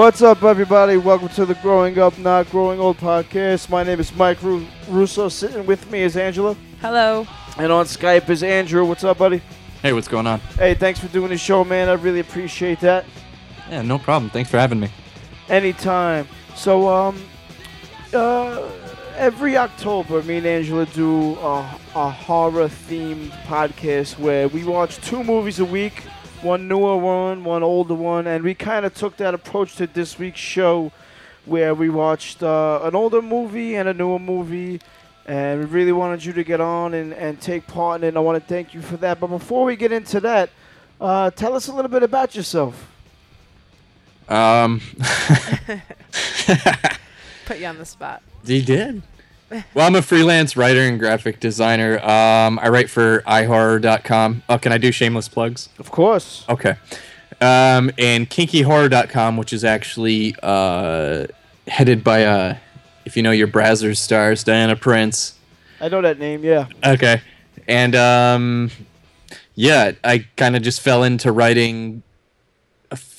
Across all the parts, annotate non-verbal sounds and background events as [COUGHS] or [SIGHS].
What's up, everybody? Welcome to the Growing Up, Not Growing Old podcast. My name is Mike Ru- Russo. Sitting with me is Angela. Hello. And on Skype is Andrew. What's up, buddy? Hey, what's going on? Hey, thanks for doing the show, man. I really appreciate that. Yeah, no problem. Thanks for having me. Anytime. So, um, uh, every October, me and Angela do a, a horror themed podcast where we watch two movies a week one newer one, one older one, and we kind of took that approach to this week's show where we watched uh, an older movie and a newer movie. And we really wanted you to get on and, and take part in it. I want to thank you for that. But before we get into that, uh, tell us a little bit about yourself. Um, [LAUGHS] [LAUGHS] Put you on the spot. he did. Well, I'm a freelance writer and graphic designer. Um, I write for iHorror.com. Oh, can I do shameless plugs? Of course. Okay. Um, and KinkyHorror.com, which is actually uh, headed by, uh, if you know your Brazzers stars, Diana Prince. I know that name, yeah. Okay. And um, yeah, I kind of just fell into writing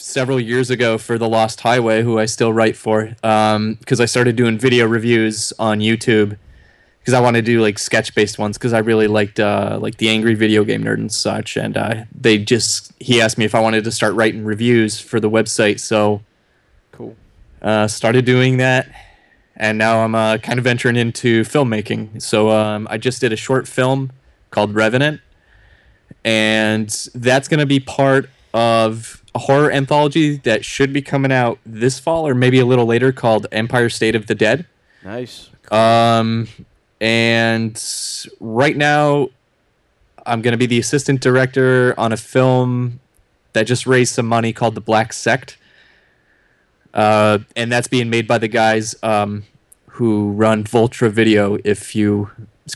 several years ago for The Lost Highway, who I still write for, because I started doing video reviews on YouTube because I wanted to do like sketch based ones because I really liked uh, like the angry video game nerd and such. And uh, they just he asked me if I wanted to start writing reviews for the website, so Cool. uh, started doing that, and now I'm uh, kind of venturing into filmmaking. So um, I just did a short film called Revenant, and that's going to be part of a horror anthology that should be coming out this fall or maybe a little later called Empire State of the Dead. Nice. Um, and right now, I'm going to be the assistant director on a film that just raised some money called The Black Sect. Uh, and that's being made by the guys um, who run Voltra Video. If you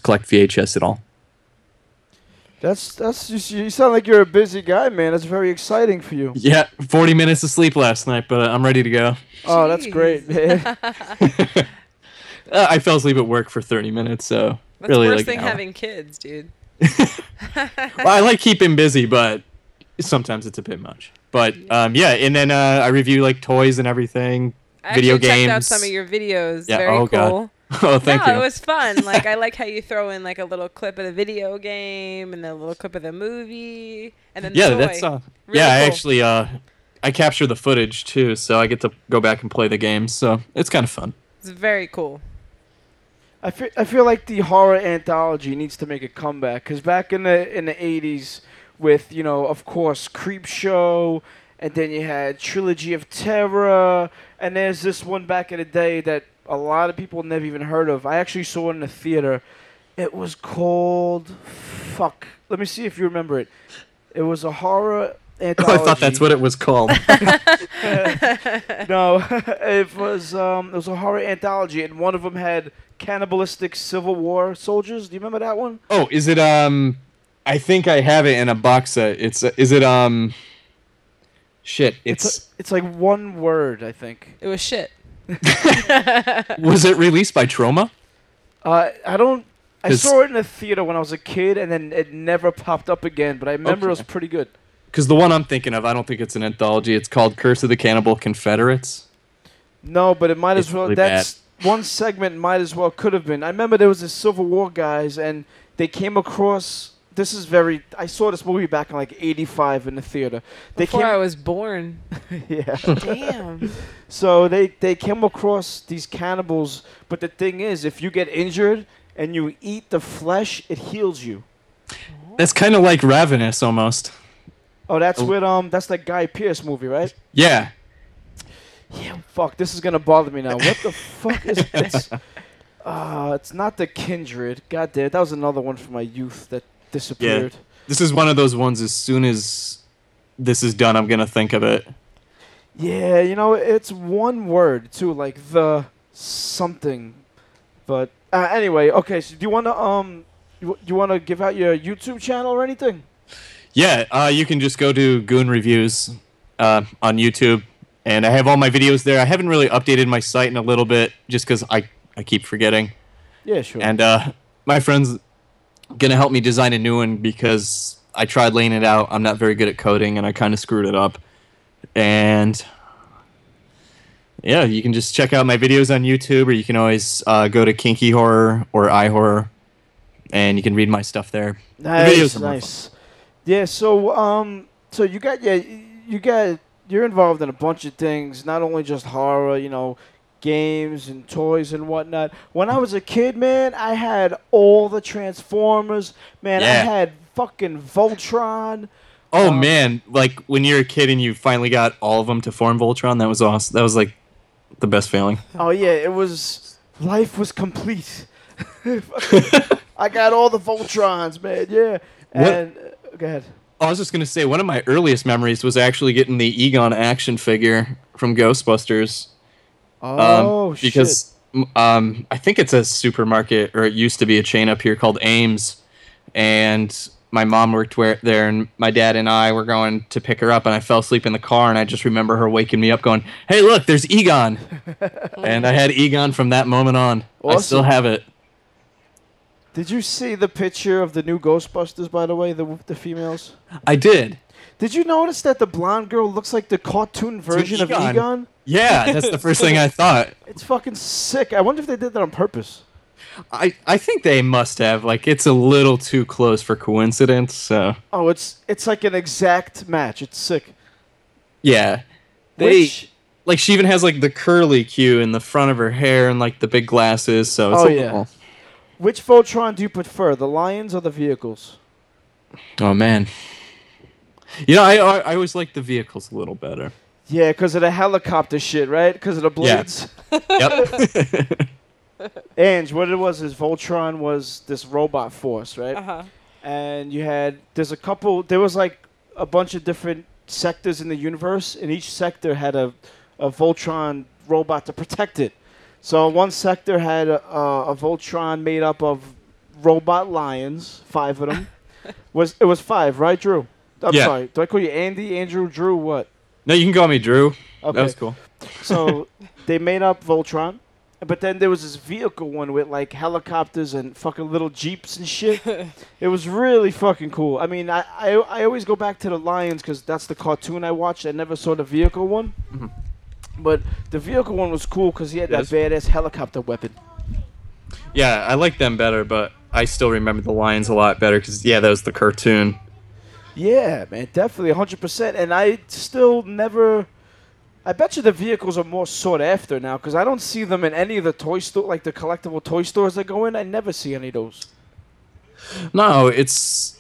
collect VHS at all, That's that's just, you sound like you're a busy guy, man. That's very exciting for you. yeah, 40 minutes of sleep last night, but uh, I'm ready to go. Oh, that's great, man. [LAUGHS] Uh, I fell asleep at work for 30 minutes, so That's really worse like than an hour. having kids, dude. [LAUGHS] well, I like keeping busy, but sometimes it's a bit much. But um, yeah, and then uh, I review like toys and everything, I video actually games. checked out some of your videos. Yeah, Very oh, God. Cool. [LAUGHS] oh, thank no, you. it was fun. [LAUGHS] Like I like how you throw in like a little clip of the video game and then a little clip of the movie and then yeah, toy. that's uh, Really yeah. I actually uh, I capture the footage too, so I get to go back and play the games. So it's kind of fun. It's very cool. I feel I feel like the horror anthology needs to make a comeback because back in the in the '80s, with you know, of course, Creep Show, and then you had Trilogy of Terror, and there's this one back in the day that a lot of people never even heard of. I actually saw it in the theater. It was called fuck. Let me see if you remember it. It was a horror [LAUGHS] Oh, anthology. I thought that's what it was called. [LAUGHS] no, [LAUGHS] it was um, it was a horror anthology, and one of them had cannibalistic Civil War soldiers. Do you remember that one? oh, is it um? I think I have it in a box set. It's uh, is it um? Shit, It's it's it's like one word, I think. It was shit. [LAUGHS] was it released by Troma? Uh, I don't. I 'Cause- saw it in the theater when I was a kid, and then it never popped up again. But I remember it was pretty good. Because the one I'm thinking of, I don't think it's an anthology. It's called Curse of the Cannibal Confederates. No, but it might It's as well. really that's one segment. Might as well could have been. I remember there was the Civil War guys, and they came across. This is very. I saw this movie back in like '85 in the theater. They Before came. I was born. [LAUGHS] yeah. [LAUGHS] Damn. So they they came across these cannibals, but the thing is, if you get injured and you eat the flesh, it heals you. That's kind of like Ravenous almost. Oh, that's Oh. with um, that's that Guy Pearce movie, right? Yeah. Yeah. Fuck, this is gonna bother me now. What the [LAUGHS] fuck is this? Uh, it's not the Kindred. God damn, that was another one from my youth that disappeared. This is one of those ones. As soon as this is done, I'm gonna think of it. Yeah, you know, it's one word too, like the something. But uh, anyway, okay. So do you wanna um, you, you wanna give out your YouTube channel or anything? Yeah, uh, you can just go to Goon Reviews uh, on YouTube, and I have all my videos there. I haven't really updated my site in a little bit, just because I I keep forgetting. Yeah, sure. And uh, my friend's gonna help me design a new one because I tried laying it out. I'm not very good at coding, and I kind of screwed it up. And yeah, you can just check out my videos on YouTube, or you can always uh, go to Kinky Horror or iHorror, and you can read my stuff there. The Nice, more nice. Yeah. So, um, so you got yeah, you got you're involved in a bunch of things, not only just horror, you know, games and toys and whatnot. When I was a kid, man, I had all the Transformers. Man, I had fucking Voltron. Oh Um, man, like when you're a kid and you finally got all of them to form Voltron, that was awesome. That was like the best feeling. [LAUGHS] Oh yeah, it was. Life was complete. [LAUGHS] I got all the Voltrons, man. Yeah. What- And uh, go ahead. I was just gonna say one of my earliest memories was actually getting the Egon action figure from Ghostbusters. Um, Oh because m- um, I think it's a supermarket or it used to be a chain up here called Ames, and my mom worked where, there, and my dad and I were going to pick her up, and I fell asleep in the car, and I just remember her waking me up, going, "Hey, look, there's Egon," [LAUGHS] and I had Egon from that moment on. I still have it. Did you see the picture of the new Ghostbusters? By the way, the the females. I did. Did you notice that the blonde girl looks like the cartoon version of Egon. Yeah, that's the first thing I thought. [LAUGHS] It's fucking sick. I wonder if they did that on purpose. I, I think they must have. Like, it's a little too close for coincidence. So Oh, it's it's like an exact match. It's sick. yeah, they Which, like she even has like the curly cue in the front of her hair and like the big glasses. So it's Oh, yeah. little- which Voltron do you prefer, the lions or the vehicles? Oh man. You know, I I, I always like the vehicles a little better. Yeah, because of the helicopter shit, right? Because of the Yeah. blades. [LAUGHS] Yep. [LAUGHS] Ange, what it was is Voltron was this robot force, right? Uh huh. and you had there's a couple there was like a bunch of different sectors in the universe and each sector had a, a voltron robot to protect it so one sector had a, a, a voltron made up of robot lions five of them [LAUGHS] was it was five right drew i'm Yeah. sorry do i call you andy andrew drew what no, you can call me Drew. okay That was cool. so [LAUGHS] they made up voltron but then there was this vehicle one with like helicopters and fucking little jeeps and shit [LAUGHS] it was really fucking cool. I mean, I I, I always go back to the Lions because that's the cartoon I watched. I never saw the vehicle one, Mhm. but the vehicle one was cool because he had Yes. that badass helicopter weapon. Yeah, I like them better, but I still remember the Lions a lot better because yeah, that was the cartoon. Yeah, man, definitely hundred percent. And I still never. I bet you the vehicles are more sought after now because I don't see them in any of the toy store, like the collectible toy stores I go in. I never see any of those. No, it's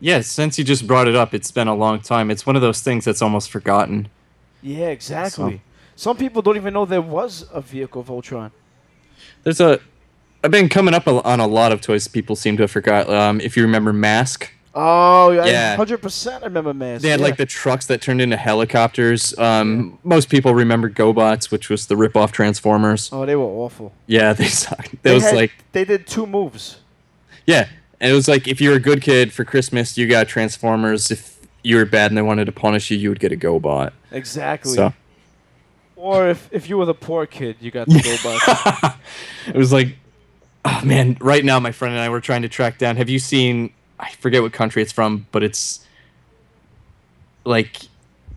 yeah. Since you just brought it up, it's been a long time. It's one of those things that's almost forgotten. Yeah, exactly. Some people don't even know there was a vehicle Voltron. There's a. I've been coming up on a lot of toys people seem to have forgot. Um, if you remember Mask, Oh, yeah, Yeah. hundred percent. I remember Mask. they had yeah. like the trucks that turned into helicopters. Um, most people remember GoBots, which was the rip-off Transformers. Oh, they were awful. Yeah, [LAUGHS] they sucked. It They was had- like they did two moves. yeah, and it was like if you were a good kid for Christmas, you got Transformers. If you were bad and they wanted to punish you, you would get a GoBot. Exactly. So Or if, if you were the poor kid, you got the [LAUGHS] GoBot. it was like, oh man! Right now, my friend and I were trying to track down. Have you seen? I forget what country it's from, but it's like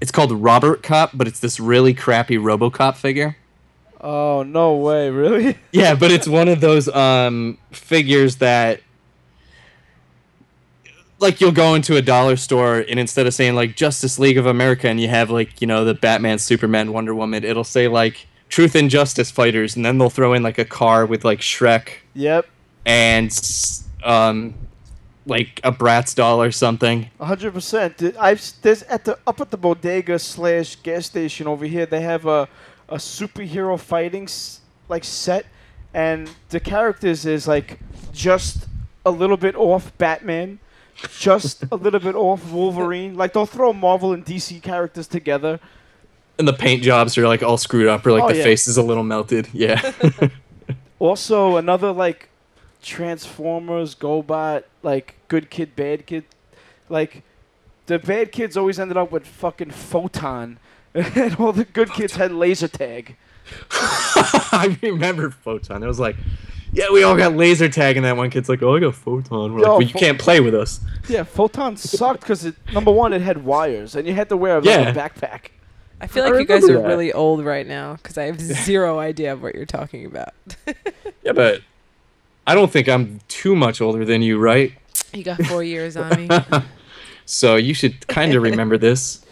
it's called Robert Cop, but it's this really crappy RoboCop figure. oh no way! Really? [LAUGHS] Yeah, but it's one of those um figures that like you'll go into a dollar store and instead of saying like Justice League of America and you have like, you know, the Batman, Superman, Wonder Woman, it'll say like Truth and Justice Fighters and then they'll throw in like a car with like Shrek Yep. and um like a Bratz doll or something. hundred percent. I've s- there's at the up at the bodega slash gas station over here. They have a a superhero fighting s- like set, and the characters is like just a little bit off Batman, just a little bit off Wolverine. Like they'll throw Marvel and DC characters together. And the paint jobs are like all screwed up or like Oh, the yeah. face is a little melted. Yeah. [LAUGHS] Also, another like Transformers, GoBot, like good kid, bad kid. Like the bad kids always ended up with fucking photon, [LAUGHS] and all the good kids had laser tag. [LAUGHS] I remember Photon. It was like, yeah, we all got laser tag, and that one kid's like, oh, I got Photon. We're like, well, you Pho- can't play with us. Yeah, photon sucked because it number one it had wires, and you had to wear a Yeah. little backpack. I feel I like you guys are that. really old right now because I have [LAUGHS] zero idea of what you're talking about. Yeah, but I don't think I'm too much older than you, right? You got four years on me. [LAUGHS] So you should kind of remember this.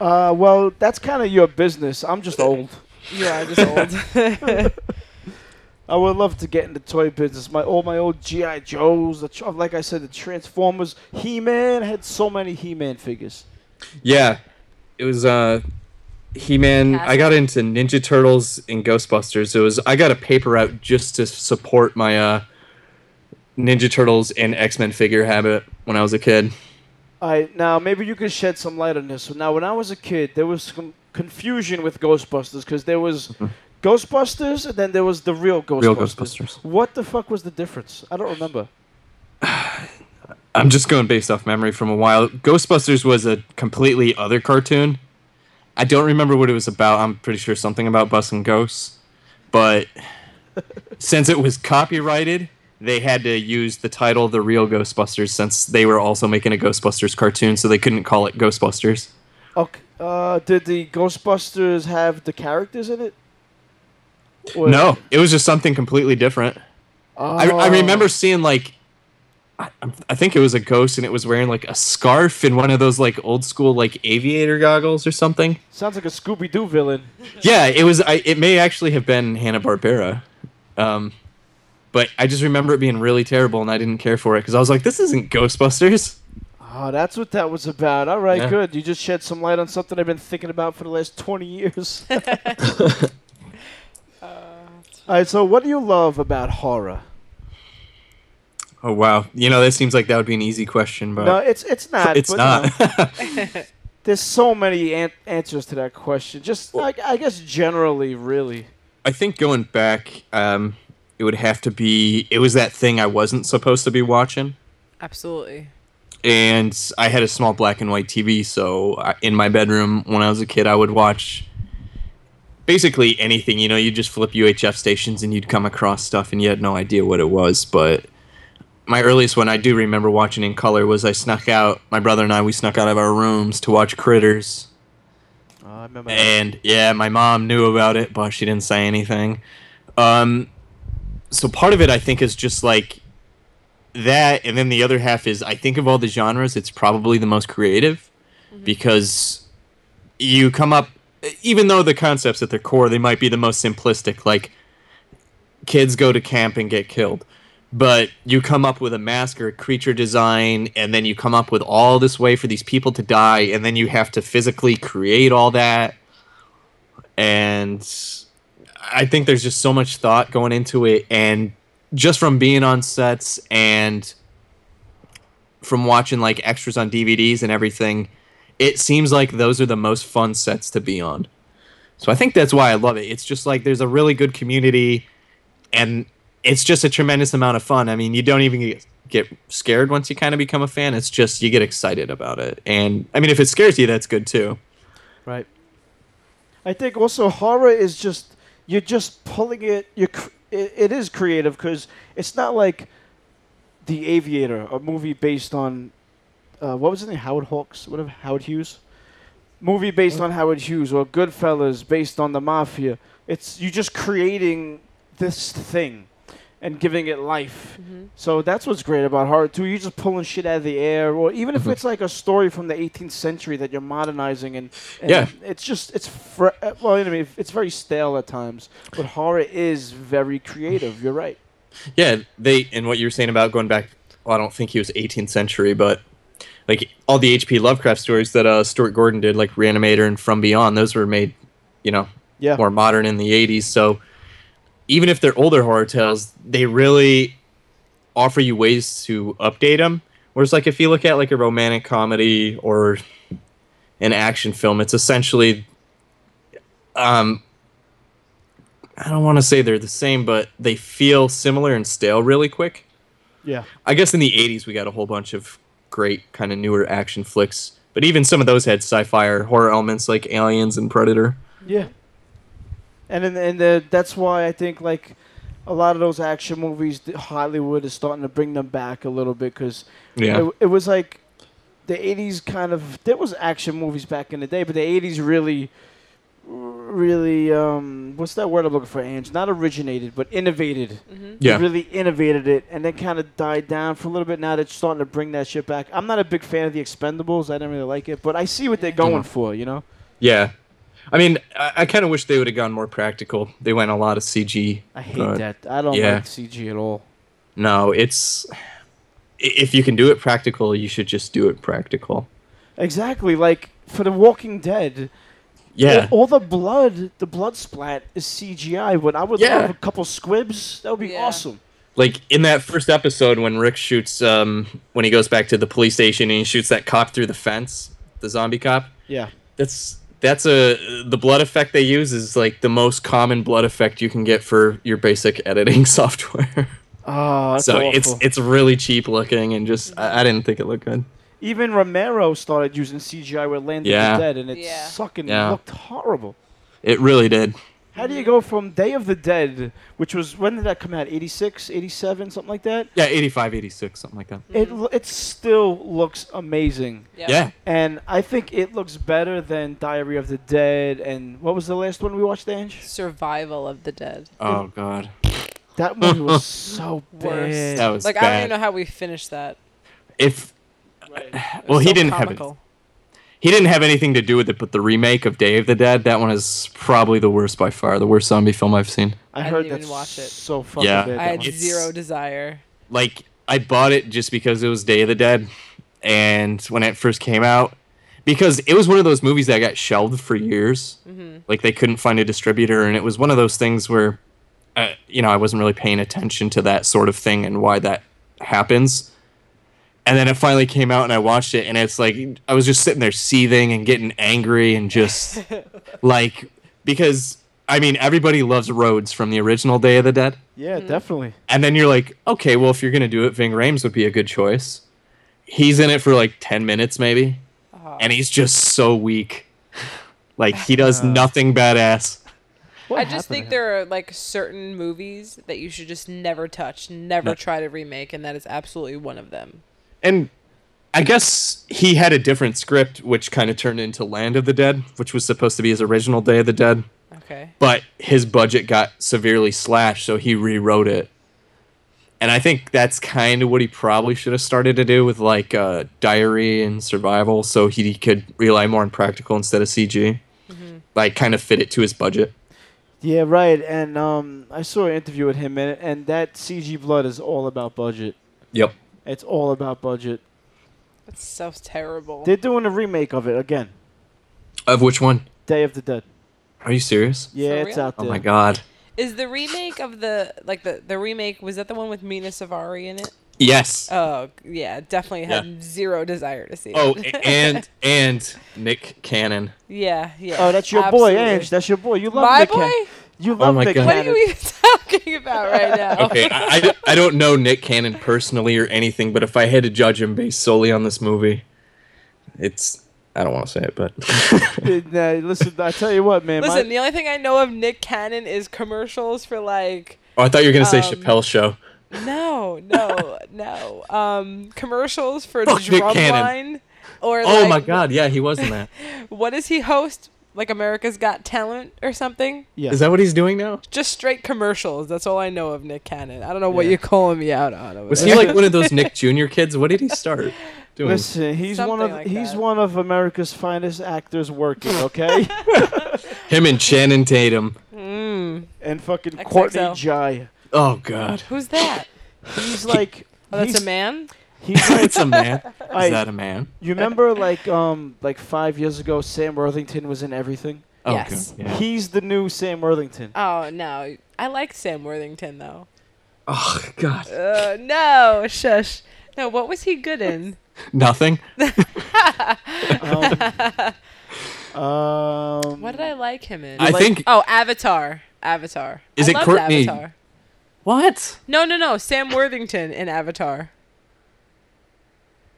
Uh, well, that's kind of your business. I'm just old. You are just old. [LAUGHS] I would love to get into toy business. My all my old GI Joes, the tr- like I said, the Transformers, He Man. had so many He Man figures. Yeah, it was uh, He Man. I got into Ninja Turtles and Ghostbusters. It was I got a paper out just to support my uh, Ninja Turtles and X Men figure habit when I was a kid. All right, now maybe you could shed some light on this. So now, when I was a kid, there was some confusion with Ghostbusters because there was mm-hmm. Ghostbusters and then there was the real Ghostbusters. Real Ghostbusters. What the fuck was the difference? I don't remember. [SIGHS] I'm just going based off memory from a while. Ghostbusters was a completely other cartoon. I don't remember what it was about. I'm pretty sure something about busting ghosts. But [LAUGHS] since it was copyrighted, they had to use the title The Real Ghostbusters since they were also making a Ghostbusters cartoon, so they couldn't call it Ghostbusters. Okay. Uh, did the Ghostbusters have the characters in it? Or- No, it was just something completely different. I, I Oh. remember seeing like I, I think it was a ghost and it was wearing like a scarf and one of those like old school like aviator goggles or something. Sounds like a Scooby Doo villain. Yeah, it was. I, it may actually have been Hanna Barbera, um, but I just remember it being really terrible, and I didn't care for it because I was like, "This isn't Ghostbusters." Oh, that's what that was about. All right, Yeah. good. You just shed some light on something I've been thinking about for the last 20 years. [LAUGHS] [LAUGHS] All right, so what do you love about horror? Oh wow, you know that seems like that would be an easy question, but no, it's it's not. it's but, not. you know, [LAUGHS] there's so many an- answers to that question. Just, I, I guess, generally, really. I think going back, um, it would have to be. It was that thing I wasn't supposed to be watching. Absolutely. and I had a small black and white TV, so I- in my bedroom when I was a kid, I would watch basically anything. You know, you just flip UHF stations and you'd come across stuff, and you had no idea what it was. But my earliest one I do remember watching in color was I snuck out. My brother and I we snuck out of our rooms to watch Critters, Oh, I remember. and yeah, my mom knew about it, but she didn't say anything. Um, so part of it I think is just like that, and then the other half is I think of all the genres, it's probably the most creative mm-hmm. because you come up, even though the concepts at their core they might be the most simplistic, like kids go to camp and get killed. But you come up with a mask or a creature design, and then you come up with all this way for these people to die, and then you have to physically create all that. And I think there's just so much thought going into it, and just from being on sets and from watching like extras on DVDs and everything, it seems like those are the most fun sets to be on. So I think that's why I love it. It's just like there's a really good community and it's just a tremendous amount of fun. I mean, you don't even get, scared once you kind of become a fan. It's just you get excited about it. And I mean, if it scares you, that's good too. Right. I think also horror is just you're just pulling it. You it, it is creative because it's not like the Aviator, a movie based on uh, what was his name, Howard Hawks, whatever, Howard Hughes, movie based on Howard Hughes or Goodfellas based on the mafia. It's you're just creating this thing and giving it life. So that's what's great about horror too. You're just pulling shit out of the air, or even if it's like a story from the 18th century that you're modernizing, and, and Yeah. it's just it's fr- uh, well, I mean, it's very stale at times, but horror is very creative. You're right. Yeah, they and what you were saying about going back. Well, I don't think he was 18th century, but like all the H.P. Lovecraft stories that uh, Stuart Gordon did, like Reanimator and From Beyond, those were made, you know, Yeah. more modern in the 80s. So even if they're older horror tales, they really offer you ways to update them. Whereas, like, if you look at like a romantic comedy or an action film, it's essentially, um, I don't want to say they're the same, but they feel similar and stale really quick. Yeah. I guess in the 80s we got a whole bunch of great kind of newer action flicks, but even some of those had sci-fi or horror elements like Aliens and Predator. Yeah. And in, and the, that's why I think like a lot of those action movies, th- Hollywood is starting to bring them back a little bit because Yeah. it, it was like the 80s kind of there was action movies back in the day, but the 80s really really um what's that word I'm looking for, Ange? Not originated, but innovated. hmm Yeah. They really innovated it and then kind of died down for a little bit. Now they're starting to bring that shit back. I'm not a big fan of the Expendables. I didn't really like it, but I see what they're going Mhm. for. You know, Yeah. I mean, I, I kind of wish they would have gone more practical. They went a lot of CG. I hate but that. I don't yeah. like CG at all. No, it's if you can do it practical, you should just do it practical. Exactly, like for The Walking Dead. Yeah. All, all the blood, the blood splat is CGI. But I would Yeah. love a couple squibs. That would be Yeah. awesome. Like in that first episode when Rick shoots um when he goes back to the police station and he shoots that cop through the fence, the zombie cop. Yeah. That's that's a the blood effect they use is like the most common blood effect you can get for your basic [LAUGHS] editing software. Oh, that's so awful. it's it's really cheap looking and just I, I didn't think it looked good. Even Romero started using CGI with Land Yeah. of the Dead, and it Yeah. sucking Yeah. looked horrible. It really did. How do you go from Day of the Dead, which was when did that come out? 86, 87, something like that? Yeah, 85, 86, something like that. It lo- it still looks amazing, Yep. Yeah. and I think it looks better than Diary of the Dead. And what was the last one we watched, Ange? Survival of the Dead. Oh god. That movie was [LAUGHS] so Worst. bad. That was like I don't even know how we finished that. If It well, was he didn't have it. Comical. He didn't have anything to do with it, but the remake of Day of the Dead, that one is probably the worst by far, the worst zombie film I've seen. I I heard didn't that's even watch it. so fucking Yeah. bad. I that had one. It's- zero desire. Like I bought it just because it was Day of the Dead, and when it first came out, because it was one of those movies that got shelved for years. hmm Like they couldn't find a distributor, and it was one of those things where, uh, you know, I wasn't really paying attention to that sort of thing and why that happens. And then it finally came out, and I watched it, and it's like I was just sitting there seething and getting angry and just [LAUGHS] like because I mean everybody loves Rhodes from the original Day of the Dead, yeah, definitely. and then you're like, okay, well if you're gonna do it, Ving Rhames would be a good choice. He's in it for like ten minutes maybe, Oh. and he's just so weak. Like he does Uh. nothing badass. What I just think him? there are like certain movies that you should just never touch, never No. try to remake, and that is absolutely one of them. And I guess he had a different script, which kind of turned into Land of the Dead, which was supposed to be his original Day of the Dead. Okay. But his budget got severely slashed, so he rewrote it. And I think that's kind of what he probably should have started to do with like uh, Diary and Survival, so he could rely more on practical instead of CG. Like, kind of fit it to his budget. Yeah, right. And um, I saw an interview with him, and, and that CG blood is all about budget. Yep. It's all about budget. That sounds terrible. They're doing a remake of it again. Of which one? Day of the Dead. Are you serious? Yeah, For it's real? out oh there. Oh my god. Is the remake of the like the the remake was that the one with Mena Suvari in it? Yes. Oh yeah, definitely had zero desire to see oh, it. and [LAUGHS] and Nick Cannon. yeah, yeah. Oh, that's your boy, absolutely. Ange. That's your boy. You love My Nick boy? Cannon. You love my Nick God. What are you [LAUGHS] even talking about right now? [LAUGHS] Okay, I, I, I don't know Nick Cannon personally or anything, but if I had to judge him based solely on this movie, it's I don't want to say it, but [LAUGHS] Nah, listen, I tell you what, man. Listen, my, the only thing I know of Nick Cannon is commercials for like oh, I thought you were gonna say Um, Chappelle Show. no, no, no. Um, commercials for Fuck Nick Drumline or Oh like, my God, yeah, he was in that. What does he host? Like America's Got Talent or something? yeah. Is that what he's doing now? Just straight commercials. That's all I know of Nick Cannon. I don't know what Yeah. you're calling me out on. over Was he like one of those [LAUGHS] Nick Jr. kids? What did he start doing? Listen, he's one of like he's that. one of America's finest actors working. Okay, [LAUGHS] Him and Channing Tatum. Mm, and fucking XXL. Courtney Jai. Oh God, who's that? He's like Oh, that's he's, a man. He's like it's a man. [LAUGHS] Is I- that a man? you remember like um like five years ago, Sam Worthington was in everything. Oh, Yes. God, yeah. He's the new Sam Worthington. Oh no, I like Sam Worthington though. Oh God, Uh, no, shush. No, what was he good in? [LAUGHS] nothing. Um, [LAUGHS] um, What did I like him in? I like- think. Oh, Avatar. Avatar. Is I it loved Courtney- Avatar. What? No, no, no. Sam Worthington in Avatar.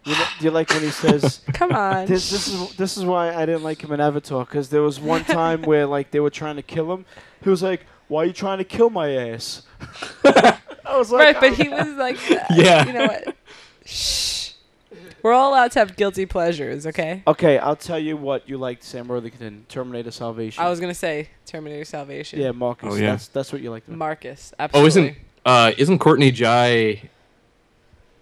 You, li- do you like when he says? [LAUGHS] Come on. This, this is this is why I didn't like him in Avatar because there was one time where like they were trying to kill him. He was like, "Why are you trying to kill my ass?" [LAUGHS] I was like, right, but he was like, [LAUGHS] uh, Yeah. You know what? Shh. We're all allowed to have guilty pleasures, okay? Okay, I'll tell you what you liked Sam Worthington, Terminator Salvation. I was gonna say Terminator Salvation. yeah, Marcus. Oh, yeah. That's that's what you liked. about Marcus. Oh, isn't uh isn't Courtney Jai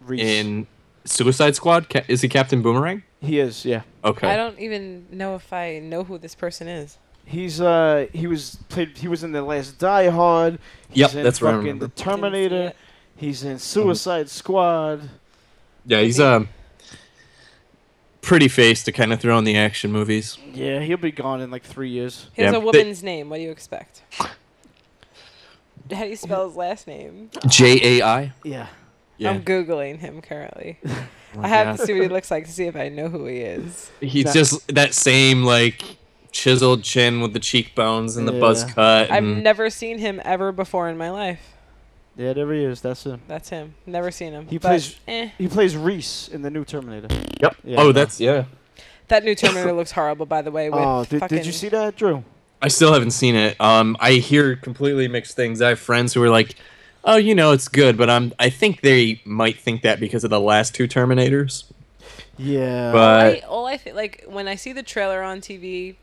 Reese. in Suicide Squad? Ca- is he Captain Boomerang? He is, yeah. Okay. I don't even know if I know who this person is. He's uh he was played he was in the last Die Hard. He's Yep, in that's right. I fucking. The Terminator. He's in Suicide Squad. yeah, he's um pretty face to kind of throw in the action movies. Yeah, he'll be gone in like three years. He has Yeah, a they- woman's name. What do you expect? [LAUGHS] How do you spell his last name? J A I. Yeah. Yeah. I'm googling him currently. [LAUGHS] Oh, I have yeah. to see what he looks like to see if I know who he is. He's That- just that same like chiseled chin with the cheekbones and the buzz Yeah. cut. I've and- never seen him ever before in my life. Yeah, there he is. That's him. That's him. Never seen him. He But, plays- Eh. He plays Reese in the new Terminator. Yep. Yeah. Oh, that's yeah. That new Terminator looks horrible, by the way. With Oh, did, fucking, did you see that, Drew? I still haven't seen it. Um, I hear completely mixed things. I have friends who are like, "Oh, you know, it's good," but I'm. I think they might think that because of the last two Terminators. Yeah. But I, all I think, like when I see the trailer on TV,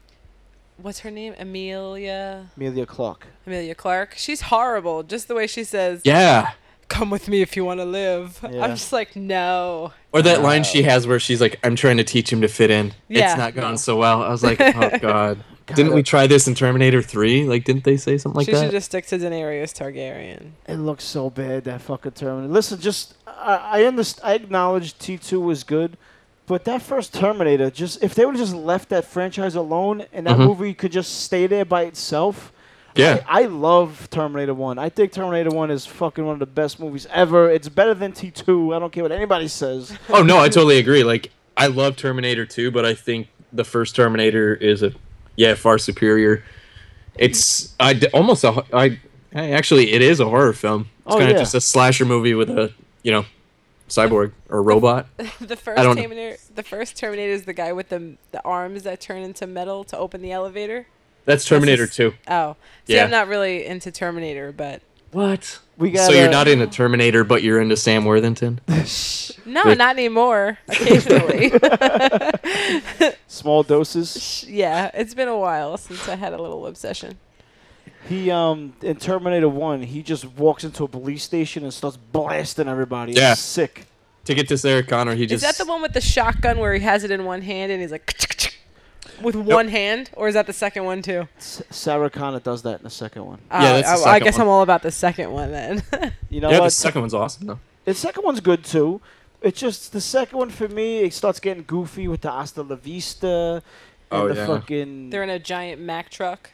what's her name? Amelia. Amelia Clarke. Amelia Clarke. She's horrible. Just the way she says, yeah, "Come with me if you want to live." Yeah. I'm just like, no. or that line she has where she's like, "I'm trying to teach him to fit in. Yeah. It's not going so well." I was like, "Oh [LAUGHS] God." God, Didn't we try this in Terminator 3? Like, didn't they say something like she that? She should just stick to Daenerys Targaryen. It looks so bad that fucking Terminator. Listen, just I I underst- I acknowledge T two was good, but that first Terminator, just if they would have just left that franchise alone and that Mhm. movie could just stay there by itself. yeah. I, I love Terminator One. I think Terminator One is fucking one of the best movies ever. It's better than T two. I don't care what anybody says. oh no, I totally agree. Like, I love Terminator 2, but I think the first Terminator is a yeah far superior. It's I d- almost a ho- I I- actually it is a horror film. It's Oh, kind of yeah. just a slasher movie with a you know cyborg or robot. [LAUGHS] the first I don't- Terminator, the first Terminator is the guy with the the arms that turn into metal to open the elevator. That's Terminator is- 2. Oh, see, Yeah. I'm not really into Terminator, but What? We got So you're not into Terminator, but you're into Sam Worthington. [LAUGHS] no, Like- not anymore. Occasionally, [LAUGHS] small doses. yeah, it's been a while since I had a little obsession. He um in Terminator One, he just walks into a police station and starts blasting everybody. Yeah. It's sick. to get to Sarah Connor, he just Is that the one with the shotgun where he has it in one hand and he's like with one hand, or is that the second one too? S- Sarah Connor does that in the second one. Oh, that's the I, I second guess one. I'm all about the second one then. [LAUGHS] You know yeah, the what? second one's awesome though. The second one's good too. It's just the second one for me. It starts getting goofy with the Hasta La Vista. And Oh, the yeah. fucking. They're in a giant Mack truck.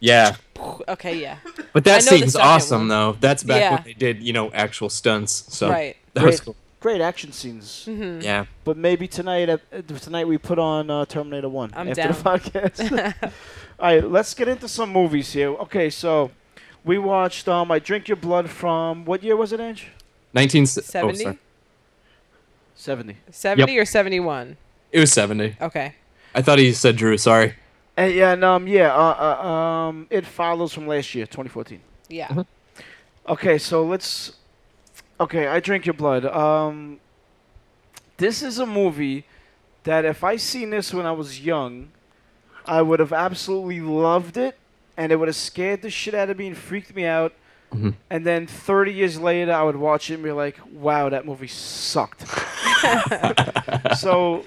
Yeah, [LAUGHS] Okay, yeah, but I that know the scene's second awesome one. though. That's back Yeah. when they did you know actual stunts. So right. that was Great. cool. Great action scenes. hmm Yeah. But maybe tonight, uh, tonight we put on uh, Terminator One I'm after down. the podcast. [LAUGHS] [LAUGHS] All right, let's get into some movies here. Okay, so we watched um, "I Drink Your Blood" from what year was it, Ange? Nineteen seventy. oh, 70? Seventy. 70 or 71? It was 70. Okay. I thought he said Drew. Sorry. And yeah, and um, yeah, uh, uh, um, it follows from last year, 2014. Yeah. Mhm. Okay, so let's. Okay, I drink your blood. Um, this is a movie that if I seen this when I was young, I would have absolutely loved it, and it would have scared the shit out of me and freaked me out. Mhm. And then 30 years later, I would watch it and be like, "Wow, that movie sucked." [LAUGHS] so,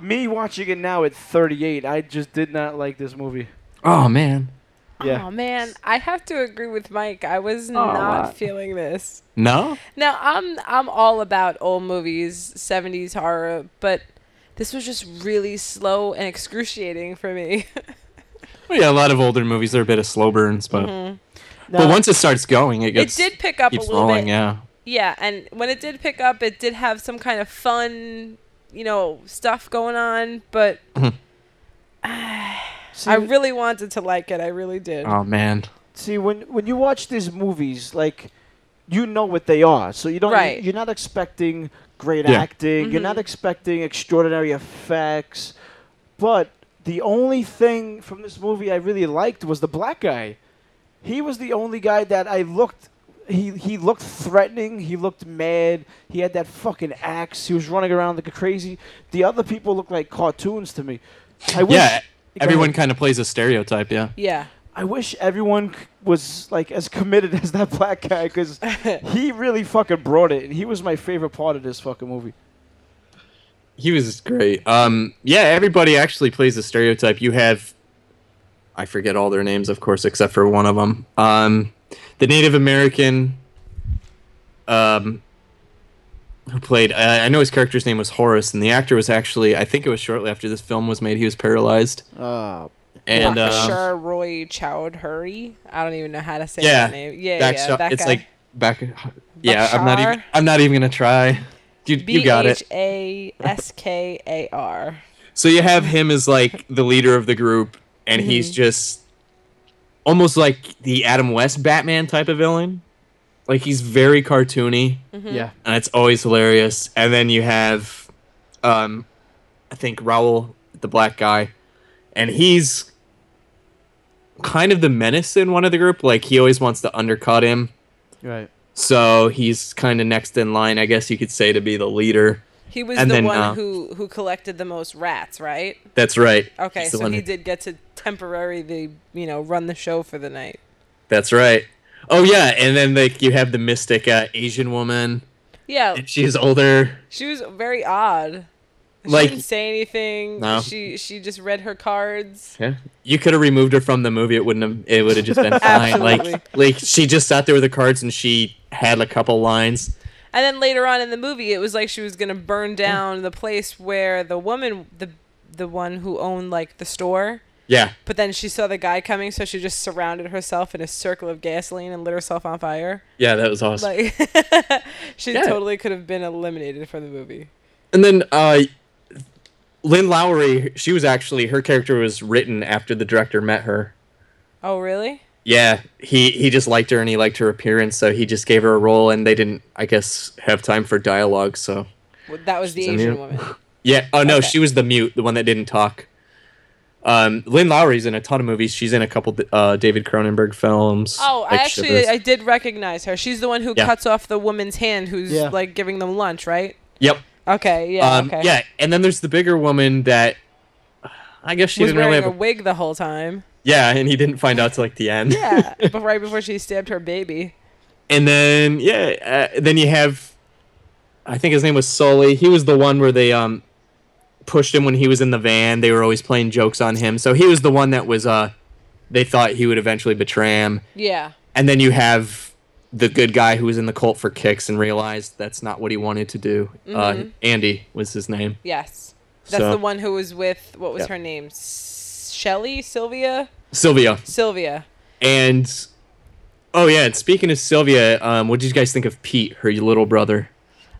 me watching it now at 38, I just did not like this movie. Oh man. Yeah. Oh man, I have to agree with Mike. I was not feeling this. No. Now I'm I'm all about old movies, 70s horror, but this was just really slow and excruciating for me. [LAUGHS] Well, yeah, a lot of older movies are a bit of slow burns, but Mhm. but once it starts going, it It did pick up a little rolling. bit. Yeah. Yeah, and when it did pick up, it did have some kind of fun, you know, stuff going on, but [SIGHS] [SIGHS] [SIGHS] See, I really wanted to like it. I really did. Oh man. See, when when you watch these movies, like you know what they are, so you don't. Right. You're not expecting great Yeah. acting. You're Mhm. not expecting extraordinary effects. But the only thing from this movie I really liked was the black guy. He was the only guy that I looked he he looked threatening. He looked mad. He had that fucking axe. He was running around like a crazy. The other people looked like cartoons to me. I wish, yeah, Go everyone kind of plays a stereotype. Yeah. Yeah. I wish everyone c- was like as committed [LAUGHS] as that black guy because [LAUGHS] he really fucking brought it, and he was my favorite part of this fucking movie. He was great. Um, yeah, everybody actually plays a stereotype. You have, I forget all their names, of course, except for one of them. Um, the Native American, um, who played. Uh, I know his character's name was Horace, and the actor was actually. I think it was shortly after this film was made. He was paralyzed, Uh, and uh, Bakashar Roy Chowdhury. I don't even know how to say yeah, that name. Yeah, back yeah, shot- that it's guy. like back. Yeah, I'm not even. I'm not even gonna try. You, you got it. H A S K A R. So you have him as like the leader of the group, and he's just almost like the Adam West Batman type of villain. Like he's very cartoony, yeah. and it's always hilarious. And then you have, um, I think Raul, the black guy, and he's kind of the menace in one of the group. Like he always wants to undercut him, Right. so he's kind of next in line, I guess you could say, to be the leader. He was And the then, one uh, who who collected the most rats, right? That's right. Okay, He's so he who- did get to temporarily, you know, run the show for the night. That's right. Oh yeah, and then like you have the mystic uh, Asian woman. Yeah, and she's older. she was very odd. She Like- didn't say anything. No. She she just read her cards. Yeah. You could have removed her from the movie. It wouldn't have. It would have just been [LAUGHS] fine. Like, like she just sat there with the cards and she had a couple lines. And then later on in the movie, it was like she was gonna burn down the place where the woman, the the one who owned like the store. Yeah. But then she saw the guy coming, so she just surrounded herself in a circle of gasoline and lit herself on fire. Yeah, that was awesome. Like [LAUGHS] she Yeah. totally could have been eliminated from the movie. and then uh, Lynn Lowry, she was actually her character was written after the director met her. Oh really? Yeah, he he just liked her and he liked her appearance, so he just gave her a role, and they didn't, I guess, have time for dialogue. So Well, that was the Asian woman. [LAUGHS] yeah. Oh no, Okay. she was the mute, the one that didn't talk. Um, Lynn Lowry's in a ton of movies. She's in a couple uh, David Cronenberg films. Oh, I actually Shivers. I did recognize her. She's the one who Yeah. cuts off the woman's hand who's Yeah. like giving them lunch, right? Yep. Okay, yeah, um, okay. Yeah, and then there's the bigger woman that I guess she was didn't really wearing have a a wig the whole time. yeah, and he didn't find out till like the end. Yeah, [LAUGHS] but right before she stabbed her baby. and then yeah, uh, then you have I think his name was Sully. He was the one where they um pushed him when he was in the van. They were always playing jokes on him. So he was the one that was uh they thought he would eventually betray him. Yeah. And then you have the good guy who was in the cult for kicks and realized that's not what he wanted to do. Uh, Mhm. Andy was his name. Yes. That's So- the one who was with what was Yeah. her name? Shelly, Sylvia, Sylvia. Sylvia. And oh yeah, and speaking of Sylvia, um, what did you guys think of Pete, her little brother?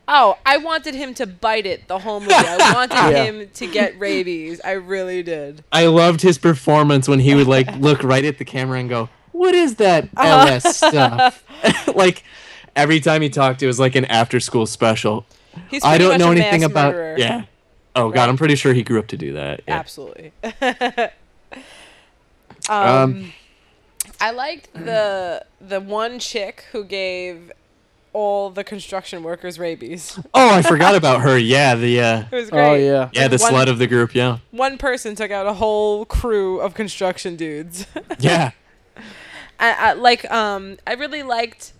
Oh, I wanted him to bite it the whole movie. I wanted [LAUGHS] Yeah. him to get rabies. I really did. I loved his performance when he would like look right at the camera and go, "What is that [LAUGHS] LS stuff?" [LAUGHS] like every time he talked, it was like an after-school special. He's I don't much know a anything about. murderer. Yeah. Oh God, I'm pretty sure he grew up to do that. Yeah. Absolutely. um, Um, I liked the the one chick who gave all the construction workers rabies. [LAUGHS] Oh, I forgot about her. Yeah, the uh, It was great. Oh yeah. yeah, the One- slut of the group. Yeah, One person took out a whole crew of construction dudes. [LAUGHS] yeah. I, I like um I really liked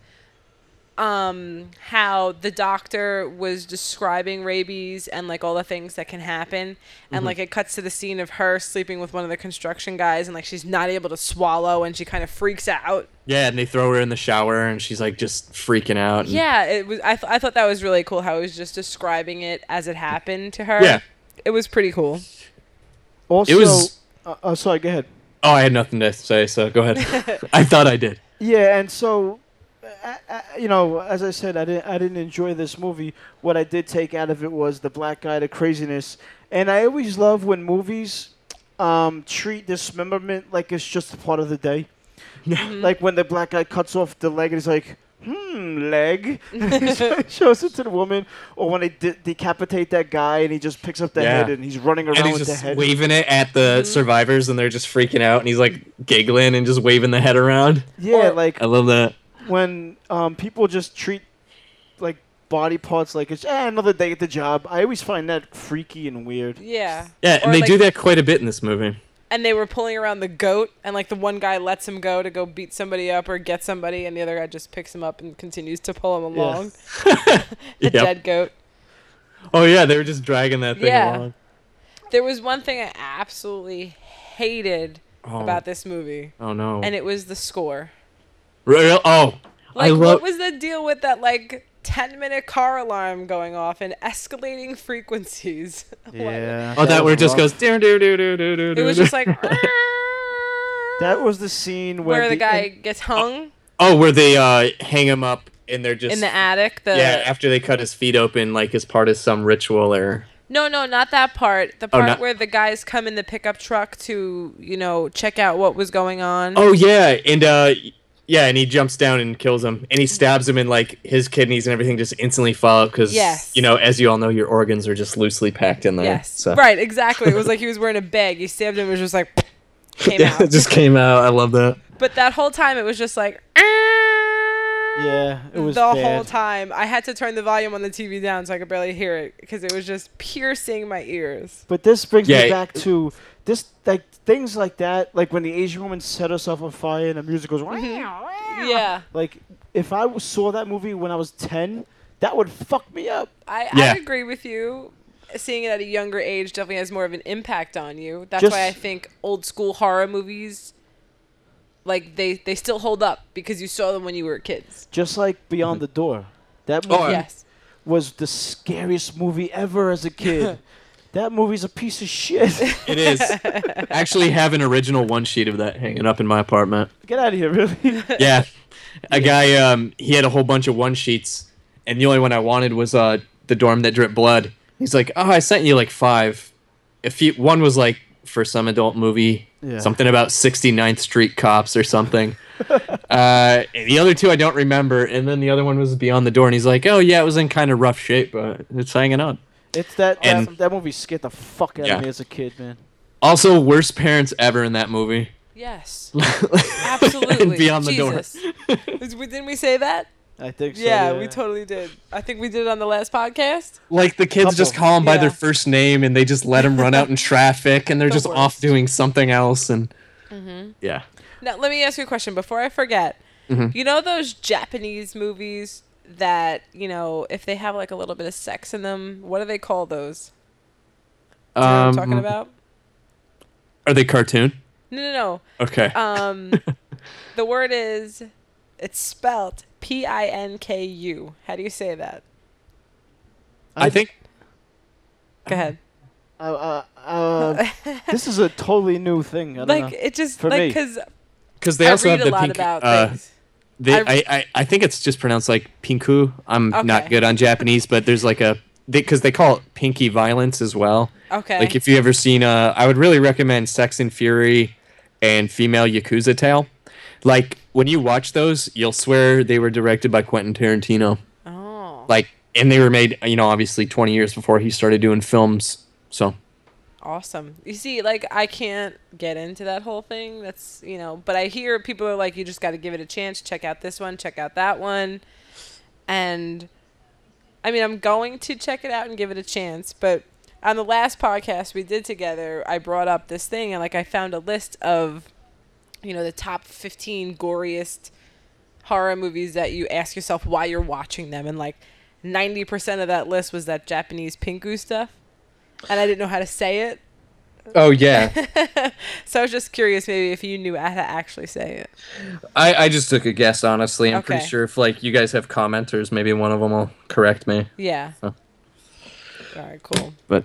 um how the doctor was describing rabies and like all the things that can happen and like it cuts to the scene of her sleeping with one of the construction guys and like she's not able to swallow and she kind of freaks out. Yeah, and they throw her in the shower, and she's like just freaking out. and- Yeah, it was I, th- I thought that was really cool how he was just describing it as it happened to her. Yeah. It was pretty cool. Also, It was- Uh, uh, sorry. Go ahead. Oh, I had nothing to say, so go ahead. [LAUGHS] I thought I did. Yeah, and so, you know, as I said, I didn't, I didn't enjoy this movie. What I did take out of it was the black guy, the craziness, and I always love when movies um, treat dismemberment like it's just a part of the day. [LAUGHS] Like when the black guy cuts off the leg and he's like, "Hmm, leg," [LAUGHS] [LAUGHS] shows it to the woman, or when they de- decapitate that guy and he just picks up the Yeah. head and he's running around and he's with the head. waving it at the survivors, and they're just freaking out, and he's like giggling and just waving the head around. Yeah, Or- like I love that. When um, people just treat like body parts like it's eh, another day at the job. I always find that freaky and weird. Yeah. Yeah, Or, and they like- do that quite a bit in this movie. And they were pulling around the goat, and like the one guy lets him go to go beat somebody up or get somebody, and the other guy just picks him up and continues to pull him Yeah. along. [LAUGHS] The Yep. dead goat. Oh yeah, they were just dragging that thing Yeah. along. There was one thing I absolutely hated Oh, about this movie, oh no. and it was the score. Real- oh, Like, I love. what was the deal with that, like, 10 minute car alarm going off and escalating [LAUGHS] frequencies? [LAUGHS] Yeah. oh, that where it just goes. Do, do, do, do, do, do, It was just like. [LAUGHS] That was the scene where, where the guy gets hung Oh, where they uh hang him up and they're just in the attic. The yeah after they cut his feet open like as part of some ritual or No, no, not that part. The Oh, part not- where the guys come in the pickup truck to, you know, check out what was going on. oh yeah and uh yeah and he jumps down and kills him and he stabs him and like his kidneys and everything just instantly fall out because Yes. you know as you all know your organs are just loosely packed in there yes. so Right, exactly. It was [LAUGHS] like he was wearing a bag. He stabbed him. It was just like [LAUGHS] came yeah, out. it just came out I love that But that whole time, it was just like. Ah. Yeah, it was the bad. whole time. I had to turn the volume on the TV down so I could barely hear it because it was just piercing my ears. But this brings Yeah, me back to this, like things like that, like when the Asian woman set herself on fire and the music goes. Mm-hmm. Yeah, Like if I saw that movie when I was ten, that would fuck me up. I, Yeah. I agree with you. Seeing it at a younger age definitely has more of an impact on you. That's Just- why I think old school horror movies, like they they still hold up because you saw them when you were kids. Just like Mm-hmm. Beyond the Door, that movie Oh, Yes. was the scariest movie ever as a kid. [LAUGHS] that movie's a piece of shit. [LAUGHS] it is. I [LAUGHS] actually have an original one sheet of that hanging up in my apartment. Get out of here, really. [LAUGHS] yeah. A guy um he had a whole bunch of one sheets and the only one i wanted was uh the dorm that dripped blood. He's like oh i sent you like five. If you one was like for some adult movie Yeah. something about 69th street cops or something. Uh the other two i don't remember and then the other one was beyond the door and he's like oh yeah it was in kind of rough shape but it's hanging on It's that And- that, that movie scared the fuck out Yeah. of me as a kid, man. also worst parents ever in that movie Yes. [LAUGHS] Absolutely. and beyond the door Jesus. Is- Didn't we say that? I think so. yeah, we totally did. I think we did it on the last podcast. Like the kids just call them by their first name and they just let them run out in [LAUGHS] traffic and they're The just off doing something else and Mm-hmm. yeah. Now, let me ask you a question before I forget. Mhm. You know those Japanese movies that, you know, if they have like a little bit of sex in them, what do they call those? Do you know what I'm talking Um, about? Are they cartoon? No, no, no. Okay. Um, [LAUGHS] the word is, it's spelt P I N K U. How do you say that? I think Go ahead. [LAUGHS] Uh, uh, uh, this is a totally new thing. I don't Like know. it just For like because because they I also read have a the lot pink. about uh, things. They, I- I, I think it's just pronounced like pinku. I'm Okay. not good on Japanese, but there's like a because they, call it pinky violence as well. Okay. Like if you ever seen, uh, I would really recommend Sex and Fury and Female Yakuza Tale. Like when you watch those, you'll swear they were directed by Quentin Tarantino. oh. Like, and they were made, you know, obviously 20 years before he started doing films. So Awesome. You see, like I can't get into that whole thing. That's you know, but I hear people are like, you just got to give it a chance. Check out this one. Check out that one. And I mean, I'm going to check it out and give it a chance. But on the last podcast we did together, I brought up this thing and like I found a list of, you know, the top 15 goriest horror movies that you ask yourself why you're watching them, and like 90% of that list was that Japanese pinku stuff. And I didn't know how to say it. Oh yeah, [LAUGHS] So I was just curious, maybe if you knew how to actually say it. I, I just took a guess. Honestly, I'm pretty sure if like you guys have commenters, maybe one of them will correct me. Yeah. Oh. All right, cool. But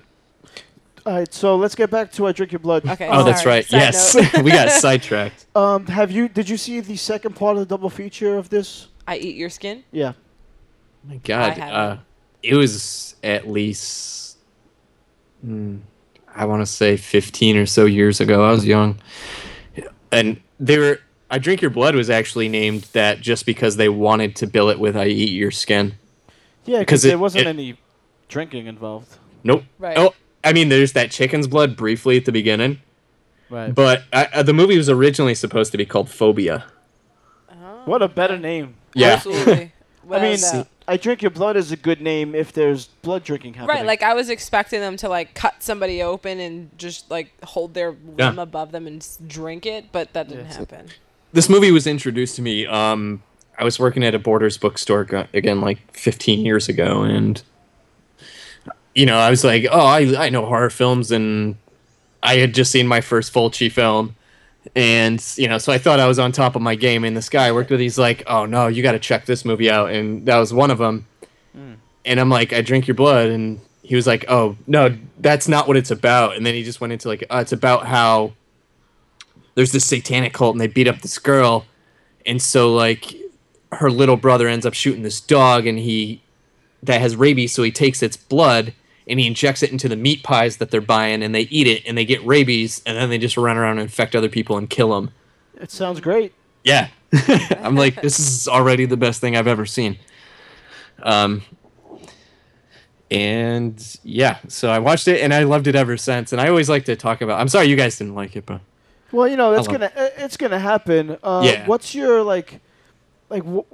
All right, so let's get back to I Drink Your Blood. Okay. oh, that's right. Side yes, [LAUGHS] we got [LAUGHS] sidetracked. Um, have you? Did you see the second part of the double feature of this? I eat your skin. Yeah. My God, haven't. uh, it was at least, I want to say 15 or so years ago. I was young, and they were. I drink your blood was actually named that just because they wanted to bill it with "I eat your skin." Yeah, Because because there it- wasn't it- any drinking involved. Nope. Right. Oh, I mean, there's that chicken's blood briefly at the beginning, Right. but uh, uh, the movie was originally supposed to be called Phobia. Oh. What a better name. Yeah. Absolutely. [LAUGHS] I mean, Without a doubt. I drink your blood is a good name if there's blood drinking happening. Right, like I was expecting them to like cut somebody open and just like hold their Yeah. limb above them and drink it, but that didn't Yeah. happen. this movie was introduced to me. Um, I was working at a Borders bookstore go- again, like 15 years ago, and you know, I was like, "Oh, I I know horror films," and I had just seen my first Fulci film, and you know, so I thought I was on top of my game. And this guy I worked with, he's like, "Oh no, you got to check this movie out," and that was one of them. And I'm like, "I drink your blood," and he was like, "Oh no, that's not what it's about." And then he just went into like, uh, "It's about how." there's this satanic cult and they beat up this girl and so like her little brother ends up shooting this dog and he that has rabies so he takes its blood and he injects it into the meat pies that they're buying and they eat it and they get rabies and then they just run around and infect other people and kill them it sounds great. yeah [LAUGHS] i'm like this is already the best thing i've ever seen um and yeah so i watched it and i loved it ever since and i always like to talk about i'm sorry you guys didn't like it but Well, you know, it's gonna it's gonna happen. Uh, Yeah. What's your like, like what?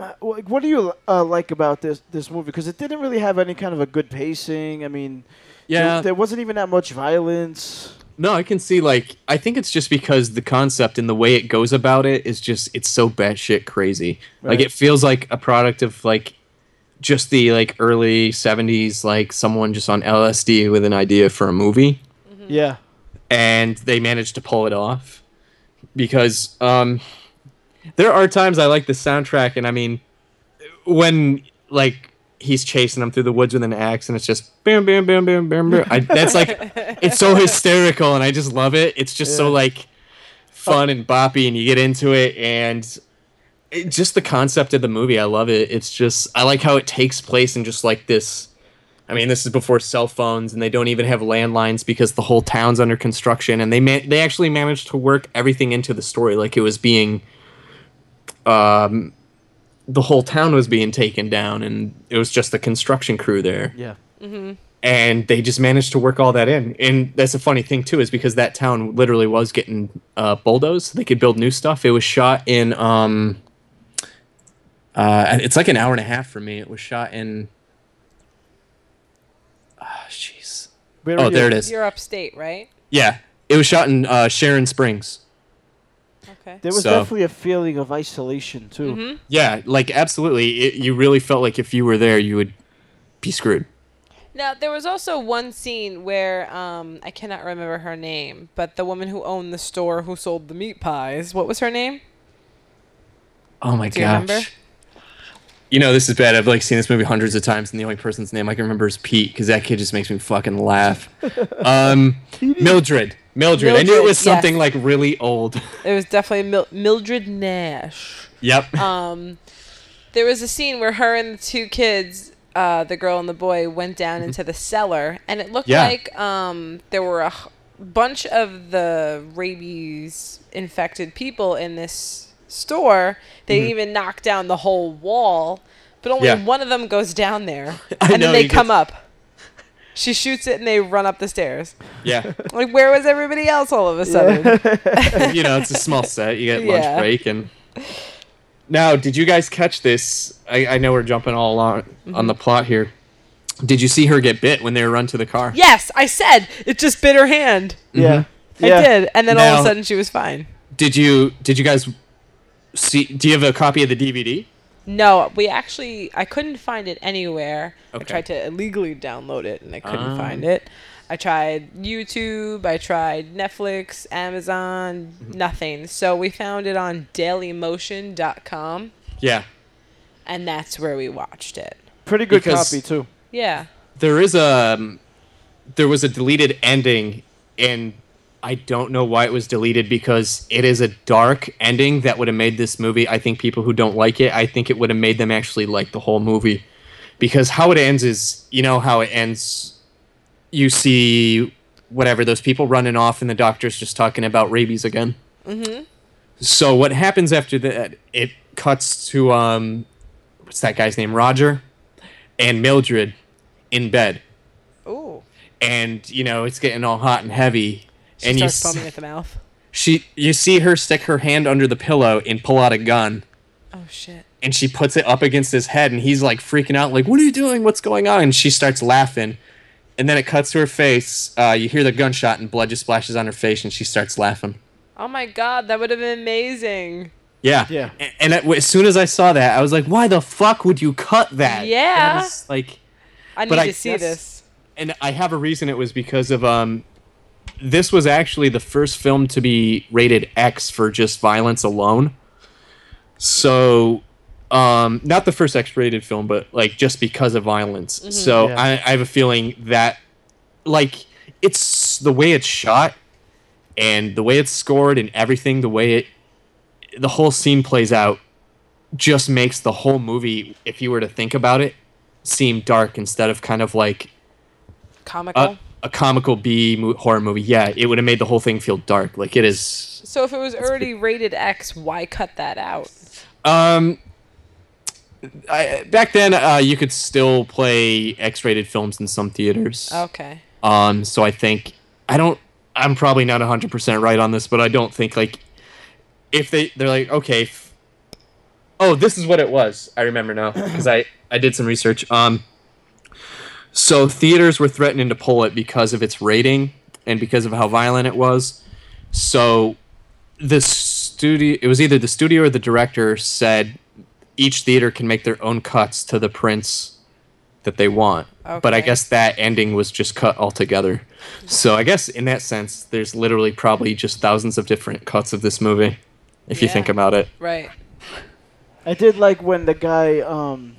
Like, what do you uh, like about this this movie? Because it didn't really have any kind of a good pacing. I mean, there- yeah there, wasn't even that much violence. No, I can see like I think it's just because the concept and the way it goes about it is just it's so batshit crazy. Like it feels like a product of like just the like early seventies, like someone just on LSD with an idea for a movie, Yeah. and they managed to pull it off. Because um, there are times I like the soundtrack, and I mean, when like he's chasing them through the woods with an axe, and it's just bam, bam, bam, bam, bam, bam. I, that's like [LAUGHS] it's so hysterical, and I just love it. It's just so like fun and boppy, and you get into it, and it, just the concept of the movie, I love it. It's just I like how it takes place in just like this. I mean, this is before cell phones, and they don't even have landlines because the whole town's under construction, and they man- they actually managed to work everything into the story like it was being. Um, the whole town was being taken down, and it was just the construction crew there Yeah. and they just managed to work all that in. And that's a funny thing too, is because that town literally was getting uh, bulldozed. They could build new stuff. It was shot in. Um, uh, it's like an hour and a half for me. It was shot in. Ah, jeez. Where Oh, there it is. You're upstate, right? Yeah, it was shot in uh, Sharon Springs. Okay. There was So- definitely a feeling of isolation too. Mm-hmm. Yeah, like absolutely. It, you really felt like if you were there, you would be screwed. Now there was also one scene where um, I cannot remember her name, but the woman who owned the store who sold the meat pies. What was her name? Oh my Do you gosh. remember? You know, this is bad. I've like seen this movie hundreds of times, and the only person's name I can remember is Pete because that kid just makes me fucking laugh. [LAUGHS] Um, Mildred. Mildred. I knew it was something yes. like really old. [LAUGHS] It was definitely Mil- Mildred Nash. yep. [LAUGHS] Um, there was a scene where her and the two kids, uh, the girl and the boy, went down into the cellar, and it looked Yeah. like um, there were a h- bunch of the rabies infected people in this store. They even knocked down the whole wall, but only Yeah. one of them goes down there, [LAUGHS] and know, then they come get- up. She shoots it, and they run up the stairs. yeah. [LAUGHS] Like, where was everybody else all of a sudden? [LAUGHS] you know, it's a small set. You get Yeah. lunch break and. Now, did you guys catch this? I, I know we're jumping all along on the mm-hmm. plot here. Did you see her get bit when they were run to the car? yes, I said it just bit her hand. Yeah. Mm-hmm. I Yeah. did, and then all of a sudden she was fine. Did you? Did you guys see? Do you have a copy of the DVD? No, we actually I couldn't find it anywhere. I tried to illegally download it and I couldn't Ah. find it. I tried YouTube, I tried Netflix, Amazon, Mm-hmm. nothing. So we found it on dailymotion.com Yeah. and that's where we watched it. Pretty good Because- copy too. Yeah. there is a um, there was a deleted ending and I don't know why it was deleted because it is a dark ending that would have made this movie. I think people who don't like it, I think it would have made them actually like the whole movie because how it ends is, you know how it ends you see whatever those people running off and the doctor's just talking about rabies again. Mhm. So what happens after that? It cuts to um what's that guy's name? Roger and Mildred in bed Ooh. and you know it's getting all hot and heavy She and you starts s- foaming at the mouth. she you see her stick her hand under the pillow and pull out a gun Oh shit. and she puts it up against his head and he's like freaking out like what are you doing what's going on and she starts laughing and then it cuts to her face uh, you hear the gunshot and blood just splashes on her face and she starts laughing Oh my god, that would have been amazing. yeah Yeah. A- and, I- as soon as i saw that i was like why the fuck would you cut that Yeah. That is, like I need But I to see guess- this. and i have a reason it was because of um this was actually the first film to be rated x for just violence alone so um not the first x-rated film but like just because of violence so Yeah. I, I have a feeling that like it's the way it's shot and the way it's scored and everything the way it the whole scene plays out just makes the whole movie if you were to think about it seem dark instead of kind of like Comical. a, a comical B horror movie. Yeah, it would have made the whole thing feel dark. Like it is. so if it was already rated X, why cut that out? Um, I, back then, uh, you could still play X-rated films in some theaters. Okay. Um, so I think I don't. I'm probably not 100 percent right on this, but I don't think like if they they're like okay. F- oh, this is what it was. I remember now because I I did some research. Um, so theaters were threatening to pull it because of its rating and because of how violent it was. So the studio it was either the studio or the director said each theater can make their own cuts to the prints that they want. But I guess that ending was just cut altogether. So I guess in that sense there's literally probably just thousands of different cuts of this movie if you think about it. Right. I did like when the guy um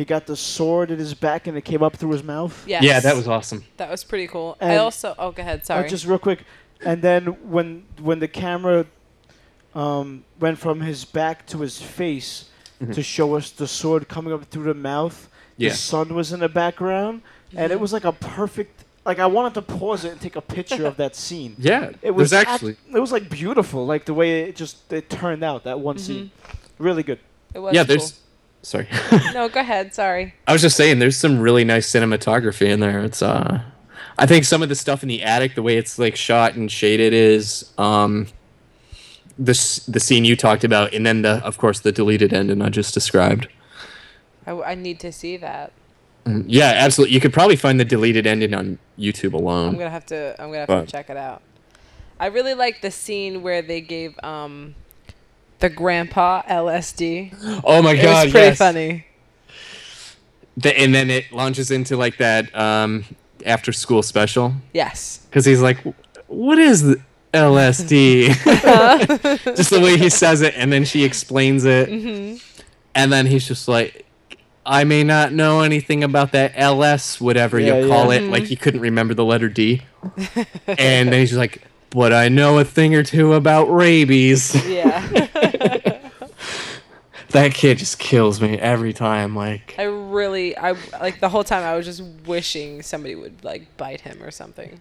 he got the sword in his back and it came up through his mouth. Yes. Yeah, that was awesome. That was pretty cool. I also. Oh, go ahead. Uh, Sorry. just real quick, and then when when the camera um, went from his back to his face to show us the sword coming up through the mouth, Yeah. the sun was in the background, and it was like a perfect. Like I wanted to pause it and take a picture of that scene. [LAUGHS] Yeah, It was there's act- actually it was like beautiful, like the way it just it turned out that one scene, really good. it was yeah, cool. there's sorry. [LAUGHS] No, go ahead. Sorry. I was just saying, there's some really nice cinematography in there. It's uh, I think some of the stuff in the attic, the way it's like shot and shaded, is um, this the scene you talked about, and then the of course the deleted ending I just described. I, I need to see that. Mm, Yeah, absolutely. You could probably find the deleted ending on YouTube alone. I'm gonna have to. I'm gonna have But- to check it out. I really like the scene where they gave um, the grandpa LSD. Oh my It god, was pretty yes. funny. The, and then it launches into like that um, after school special Yes. because he's like, "What is the LSD?" [LAUGHS] just the way he says it, and then she explains it, and then he's just like, "I may not know anything about that LS, whatever Yeah, you call yeah. it." Like he couldn't remember the letter D, [LAUGHS] and then he's just like, "But I know a thing or two about rabies." Yeah. That kid just kills me every time. Like, I really. I like the whole time. I was just wishing somebody would like bite him or something.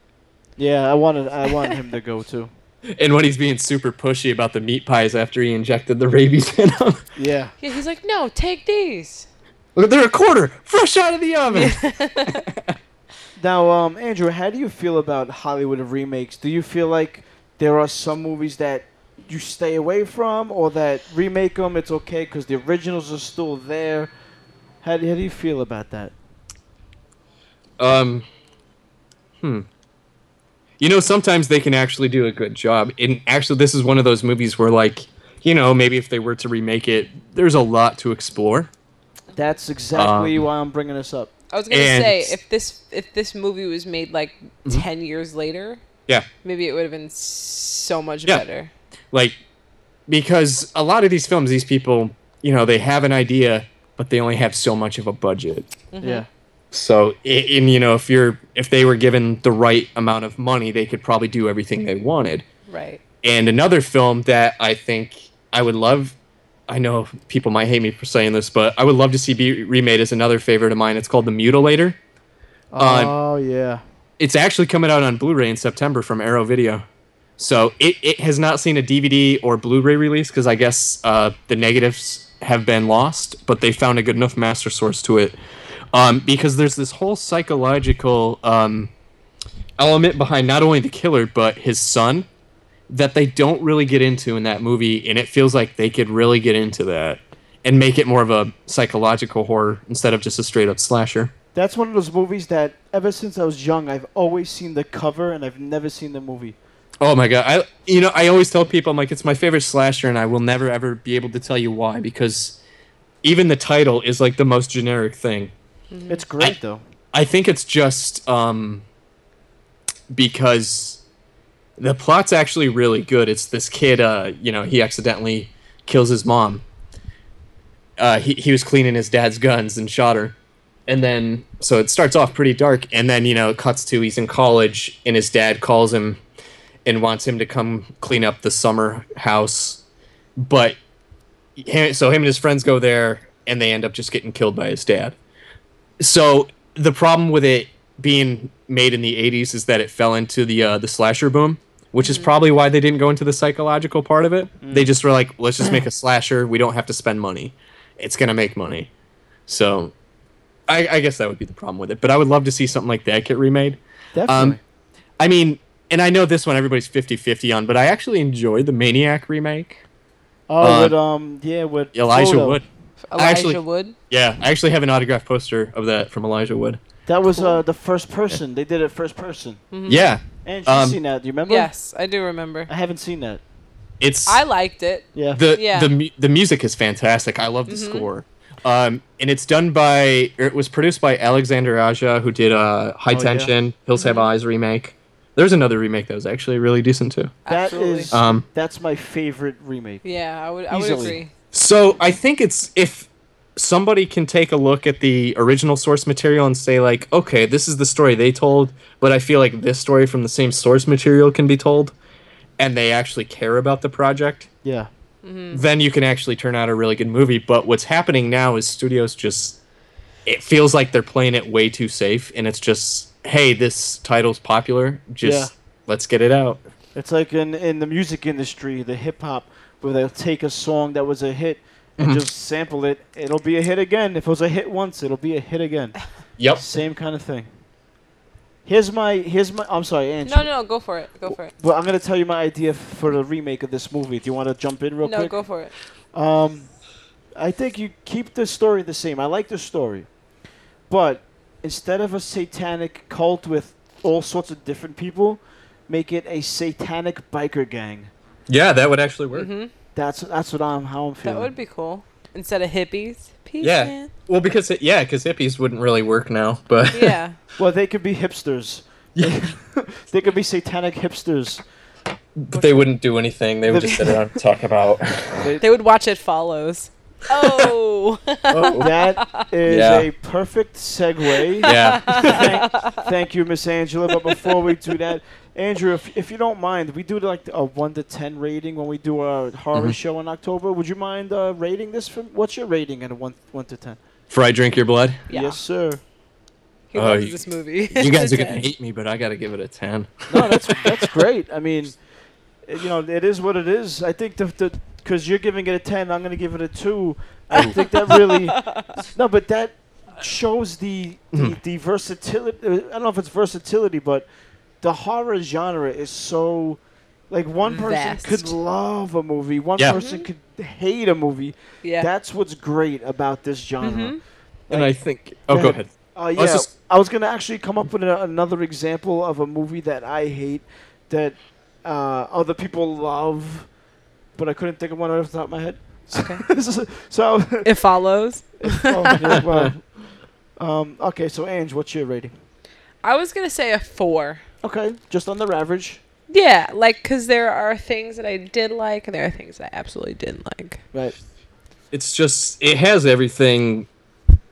Yeah, I wanted I wanted him to go too. [LAUGHS] and when he's being super pushy about the meat pies after he injected the rabies [LAUGHS] in them. Yeah. Yeah. He's like, no, take these. Look, they're a quarter, fresh out of the oven. [LAUGHS] Now, um, Andrew, how do you feel about Hollywood remakes? Do you feel like there are some movies that you stay away from, or that remake them, it's okay because the originals are still there? How do, how do you feel about that? Um, hmm. You know, sometimes they can actually do a good job. And actually, this is one of those movies where, like, you know, maybe if they were to remake it, there's a lot to explore. That's exactly Um, why I'm bringing this up. I was gonna And- say if this if this movie was made like ten years later, Yeah. maybe it would have been so much Yeah. better. Like, because a lot of these films, these people, you know, they have an idea, but they only have so much of a budget. Yeah. So, i- in you know, if you're if they were given the right amount of money, they could probably do everything they wanted. Right. And another film that I think I would love, I know people might hate me for saying this, but I would love to see be remade as another favorite of mine. It's called The Mutilator. Uh, oh yeah. It's actually coming out on Blu-ray in September from Arrow Video. So it, it has not seen a DVD or Blu-ray release because I guess uh, the negatives have been lost, but they found a good enough master source to it. Um, because there's this whole psychological um, element behind not only the killer but his son, that they don't really get into in that movie, and it feels like they could really get into that and make it more of a psychological horror instead of just a straight up slasher. That's one of those movies that ever since I was young, I've always seen the cover and I've never seen the movie. Oh my god! I you know I always tell people I'm like it's my favorite slasher, and I will never ever be able to tell you why because even the title is like the most generic thing. It's great though. I think it's just um, because the plot's actually really good. It's this kid, uh, you know, he accidentally kills his mom. Uh, he he was cleaning his dad's guns and shot her, and then so it starts off pretty dark, and then you know it cuts to he's in college, and his dad calls him and wants him to come clean up the summer house, but him, so him and his friends go there, and they end up just getting killed by his dad. So the problem with it being made in the 80s is that it fell into the uh, the slasher boom which is probably why they didn't go into the psychological part of it. They just were like let's just make a [LAUGHS] slasher. We don't have to spend money. It's gonna make money. So I, I guess that would be the problem with it but i would love to see something like that get remade. Definitely. um, i mean and i know this one everybody's 50-50 on but i actually enjoyed the maniac remake oh, uh, with um, yeah, with elijah Frodo. wood Elijah actually- Wood. yeah i actually have an autographed poster of that from elijah wood That was uh the first person. They did it first person. yeah And you Um, seen that? Do you remember? Yes, I do remember. I haven't seen that. it's I liked it. Yeah. the Yeah. the mu- the music is fantastic. I love the score. Um, and it's done by it was produced by Alexander Aja, who did uh, High Oh, yeah. Tension, Hills Have Eyes remake. There's another remake that was actually really decent too. That Absolutely. is- Um, That's my favorite remake. yeah, I would. I would agree. so I think it's if somebody can take a look at the original source material and say like, okay, this is the story they told, but I feel like this story from the same source material can be told, and they actually care about the project. Yeah. then you can actually turn out a really good movie. But what's happening now is studios just it feels like they're playing it way too safe, and it's just hey, this title's popular, just Yeah. let's get it out. It's like in in the music industry, the hip hop, where they'll take a song that was a hit Mm-hmm. and just sample it. It'll be a hit again. If it was a hit once, it'll be a hit again. [LAUGHS] Yep. Same kind of thing. Here's my here's my. I'm sorry, Angie. No, no, go for it. Go for it. Well, I'm gonna tell you my idea for the remake of this movie. Do you want to jump in real No, quick? No, go for it. Um, I think you keep the story the same. I like the story, but instead of a satanic cult with all sorts of different people, make it a satanic biker gang. Yeah, that would actually work. hmm That's that's what I'm how I'm feeling. That would be cool. Instead of hippies. Peace, Yeah. man. Well, because it, yeah, because hippies wouldn't really work now, but [LAUGHS] Yeah. Well, they could be hipsters. [LAUGHS] they could be satanic hipsters. but they wouldn't do anything. They would just sit around and talk about. They would watch It Follows. Oh. [LAUGHS] That is Yeah. a perfect segue. yeah. thank, thank you, Miss Angela. But before we do that, Andrew, if, if you don't mind, we do like a one to ten rating when we do our horror Mm-hmm. show in October. Would you mind uh, rating this? From what's your rating in a one one to ten? For I drink your blood. yeah. Yes, sir. He Oh, loves you- this movie. You guys are gonna [LAUGHS] hate me, but I gotta give it a ten. No, that's that's great. I mean, uh, you know, it is what it is. I think the the because you're giving it a ten, I'm gonna give it a two. I think that really [LAUGHS] no, but that shows the the, the versatility. uh, I don't know if it's versatility, but the horror genre is so. Like one person Vast. could love a movie, one Yeah. person could hate a movie. yeah. That's what's great about this genre. Mhm. And I think. Oh, go ahead. Uh, yeah, was just- I was gonna actually come up with a, another example of a movie that I hate that uh, other people love, but I couldn't think of one off the top of my head. Okay. [LAUGHS] so, so [LAUGHS] It Follows. oh, yeah, well, [LAUGHS] um, okay. So Ange, what's your rating? I was going to say a four. Okay, just on the average, Yeah, like, because there are things that I did like, and there are things that I absolutely didn't like. right? it's just it has everything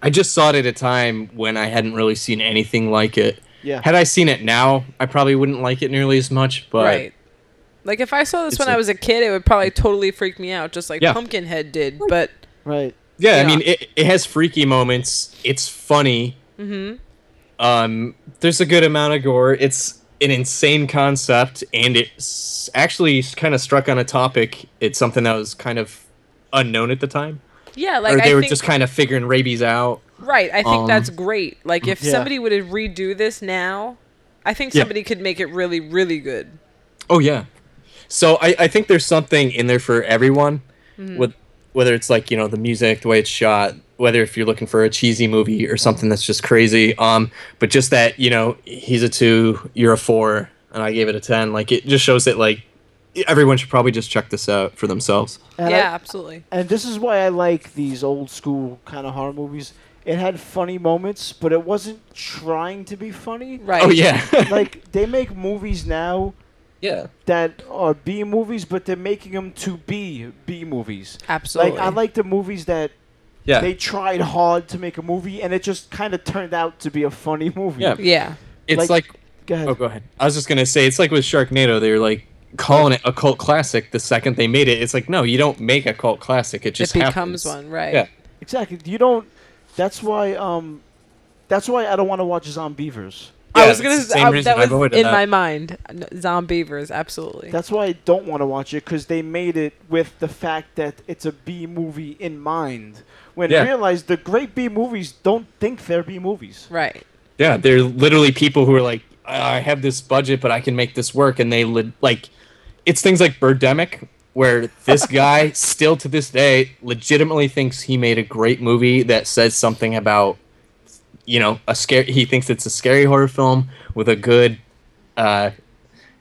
i just saw it at a time when i hadn't really seen anything like it Yeah. had i seen it now i probably wouldn't like it nearly as much but right. Like, if I saw this It's when I was a kid, it would probably totally freak me out, just like Yeah. Pumpkinhead did. But, Right. yeah, i mean it, it has freaky moments it's funny hmm um there's a good amount of gore it's an insane concept and it's actually kind of struck on a topic it's something that was kind of unknown at the time yeah, like, or they I were think, just kind of figuring rabies out right. I think um, that's great. Like, if Yeah. somebody would redo this now, I think Yeah. somebody could make it really, really good. Oh yeah, So I, I think there's something in there for everyone, Mm-hmm. with whether it's like you know the music, the way it's shot, whether if you're looking for a cheesy movie or something that's just crazy. Um, but just that you know he's a two, you're a four, and I gave it a ten. Like it just shows that like everyone should probably just check this out for themselves. And yeah, I- absolutely. and this is why I like these old school kind of horror movies. It had funny moments, but it wasn't trying to be funny. Right. Oh yeah, like they make movies now yeah. that are B movies, but they're making them to be B movies. Absolutely. Like I like the movies that Yeah. they tried hard to make a movie, and it just kind of turned out to be a funny movie. Yeah. Yeah. it's like- like Go ahead. Oh, go ahead. I was just gonna say it's like with Sharknado. They were like calling it a cult classic the second they made it. It's like no, you don't make a cult classic. It just it becomes happens. one, right? Yeah. Exactly. You don't. That's why. Um, that's why I don't want to watch Zombeavers. I was gonna. it's the s- same I- that was in that. my mind. N- Zombeavers, absolutely. That's why I don't want to watch it because they made it with the fact that it's a B movie in mind. When Yeah. realize the great B movies don't think they're B movies. right. Yeah, they're literally people who are like, I have this budget, but I can make this work, and they li- like, it's things like Birdemic, where this [LAUGHS] guy still to this day legitimately thinks he made a great movie that says something about, you know, a scare. He thinks it's a scary horror film with a good, uh,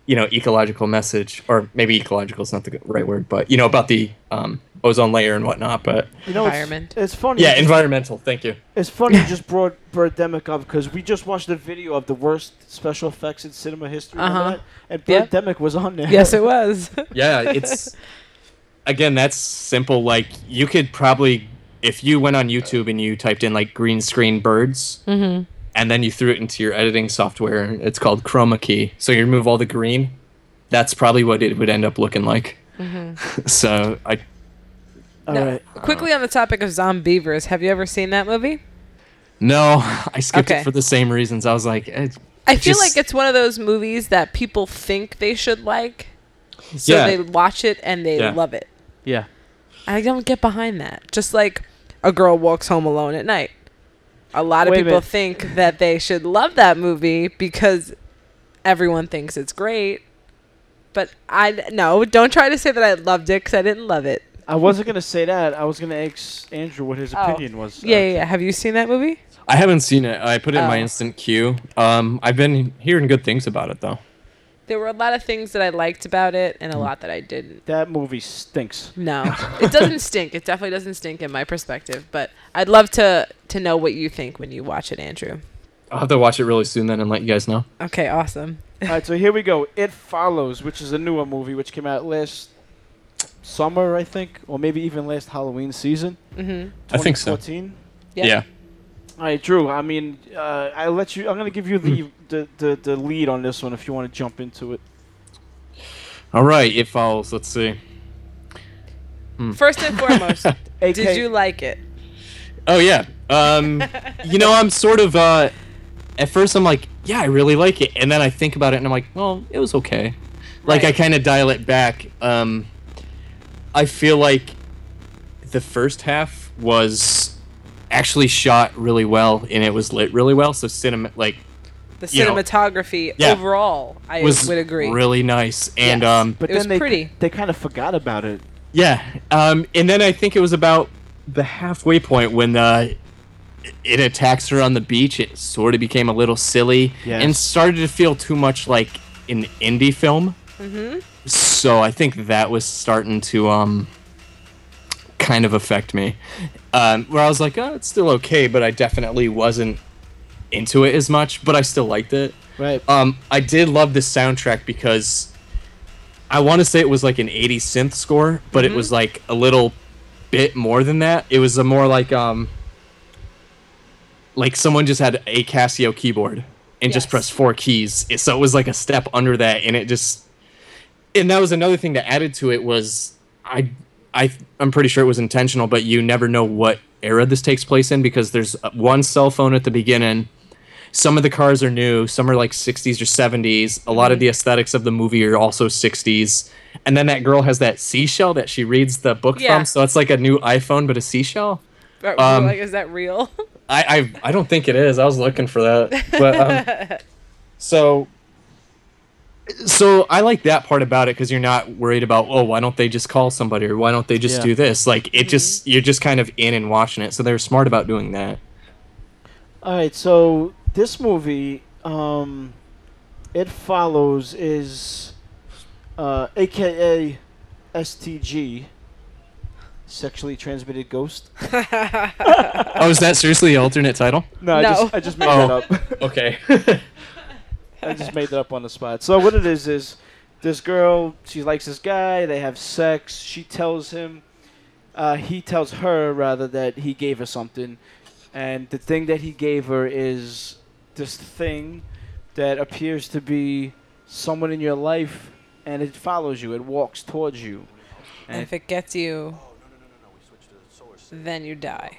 you know, ecological message, or maybe ecological is not the right word, but you know about the um, ozone layer and whatnot. But You know, Environment. It's, it's funny. yeah, environmental. Thank you. It's funny you [LAUGHS] just brought Birdemic up because we just watched a video of the worst special effects in cinema history. Uh-huh. that? And Yep. Birdemic was on there. yes, it [LAUGHS] was. yeah it's again that's simple like you could probably if you went on youtube and you typed in like green screen birds mm-hmm. and then you threw it into your editing software it's called chroma key so you remove all the green that's probably what it would end up looking like [LAUGHS] so i All Now, right. Quickly on the topic of Zombeavers, have you ever seen that movie? no i skipped Okay. it for the same reasons i was like eh, I feel just- like it's one of those movies that people think they should like, so Yeah. they watch it and they Yeah. love it. Yeah. I don't get behind that. Just like a girl walks home alone at night. A lot of Wait people think that they should love that movie because everyone thinks it's great. But I no, don't try to say that I loved it because I didn't love it. I wasn't gonna say that. I was gonna ask Andrew what his Oh. opinion was. Yeah, Uh, yeah, yeah. Have you seen that movie? i haven't seen it i put it in my Oh. instant queue um i've been hearing good things about it though There were a lot of things that I liked about it and a Mm. lot that I didn't. That movie stinks. No, [LAUGHS] it doesn't stink. It definitely doesn't stink in my perspective. But I'd love to to know what you think when you watch it, Andrew. i'll have to watch it really soon then and let you guys know Okay, awesome. All right, so here we go. It Follows, which is a newer movie which came out last summer, I think, or maybe even last Halloween season. Mm-hmm. I think so. 2014. yeah. All right, Drew. I mean, uh, I let you. I'm gonna give you Hmm. the, the, the, the lead on this one if you want to jump into it. all right it follows let's see First and foremost, [LAUGHS] did you like it? Oh yeah. Um, [LAUGHS] you know, I'm sort of. Uh, at first, I'm like, yeah, I really like it, and then I think about it, and I'm like, well, it was okay. Like I kind of dial it back. Um, I feel like the first half was actually shot really well, and it was lit really well. So cinema, like, The You know, cinematography yeah. overall, I was would agree. really nice, and Yes. um, But It was then they pretty. they kind of forgot about it. Yeah, um, and then I think it was about the halfway point when uh, it attacks her on the beach. It sort of became a little silly Yes. and started to feel too much like an indie film. mm-hmm. So I think that was starting to um, kind of affect me. Um, where I was like, oh, it's still okay, but I definitely wasn't into it as much. But I still liked it. Right. Um, I did love the soundtrack because I want to say it was like an 80s synth score, but it was like a little bit more than that. It was a more like um like someone just had a Casio keyboard and just pressed four keys. So it was like a step under that and it just and that was another thing that added to it was I I I'm pretty sure it was intentional, but you never know what era this takes place in because there's one cell phone at the beginning. Some of the cars are new. Some are like 60s or 70s a lot of the aesthetics of the movie are also 60s and then that girl has that seashell that she reads the book Yeah. from so it's like a new iphone but a seashell. Are- Um, like, is that real? I, I i don't think it is. I was looking for that. But um, [LAUGHS] so so I like that part about it because you're not worried about oh why don't they just call somebody or why don't they just Yeah. do this like it just you're just kind of in and watching it so they're smart about doing that All right, so this movie, um, it follows is, uh, AKA STG, sexually transmitted ghost. [LAUGHS] oh is that seriously the alternate title No, I No. just I just made Oh. that up. okay [LAUGHS] I just made that up on the spot. So what it is is this girl, she likes this guy, they have sex, she tells him uh, he tells her rather that he gave her something and the thing that he gave her is this thing that appears to be someone in your life and it follows you, it walks towards you. And if it gets you, then you die.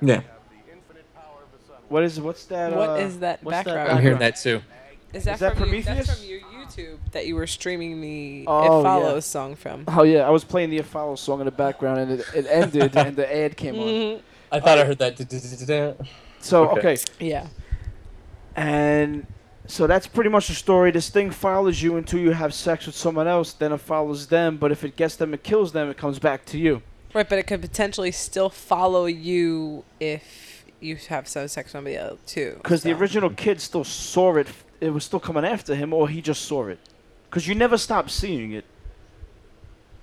yeah What is what's that? What uh, is that what's background? I'm hearing that too Is that, that from you, that's from your YouTube that you were streaming the Oh, It yeah. Follows song from? Oh yeah, I was playing the Follow song in the background and it, it ended and the ad came on. Mhm. I thought I heard that So Okay. okay, Yeah. And so that's pretty much the story. This thing follows you until you have sex with someone else, then it follows them. But if it gets them, it kills them, it comes back to you. Right, but it could potentially still follow you if you have some sex with somebody else too. Because the original kid still saw it, it was still coming after him, or he just saw it. Because you never stop seeing it.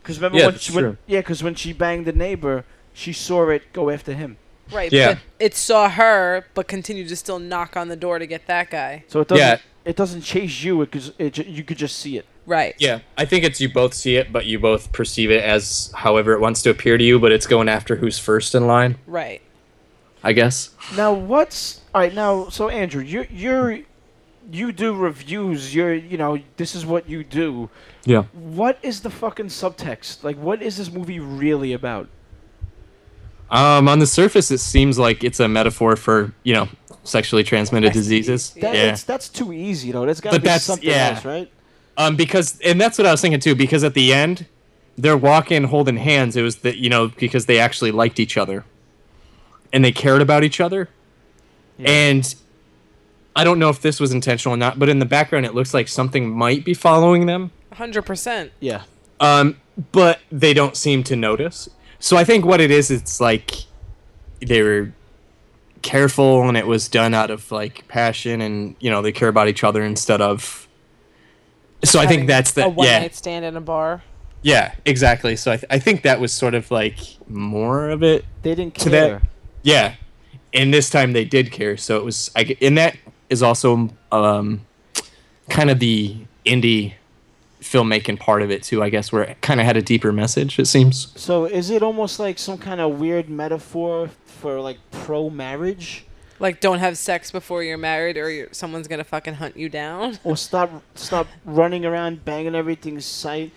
Because remember Yeah, when that's she, when, true. yeah, because when she banged the neighbor, she saw it go after him. Right, Yeah. but it saw her, but continued to still knock on the door to get that guy. So it doesn't. Yeah. It doesn't chase you. It, cause it, ju- you could just see it. Right. yeah I think it's you both see it but you both perceive it as however it wants to appear to you but it's going after who's first in line Right. I guess Now what's all right? Now, so Andrew, you you're you do reviews. You're you know this is what you do. yeah What is the fucking subtext? Like, what is this movie really about? Um, on the surface, it seems like it's a metaphor for you know sexually transmitted diseases. That, Yeah. that's, that's too easy though. That's got to But be that's- something yeah. else, right? Um, because and that's what I was thinking too. Because at the end, they're walking holding hands. It was that you know because they actually liked each other, and they cared about each other. Yeah. And I don't know if this was intentional or not, but in the background, it looks like something might be following them. 100%. Yeah. Um, but they don't seem to notice. So I think what it is, it's like they were careful and it was done out of like passion and you know they care about each other instead of. So I think that's the a one yeah night stand in a bar. yeah exactly. So I, th- I think that was sort of like more of it. They didn't To that- care. Yeah, and this time they did care. So it was I g- and that is also um kind of the indie filmmaking part of it too. I guess where it kind of had a deeper message. It seems. So is it almost like some kind of weird metaphor for like pro marriage? Like, don't have sex before you're married or you're, someone's going to fucking hunt you down. Or stop stop running around banging everything's sight.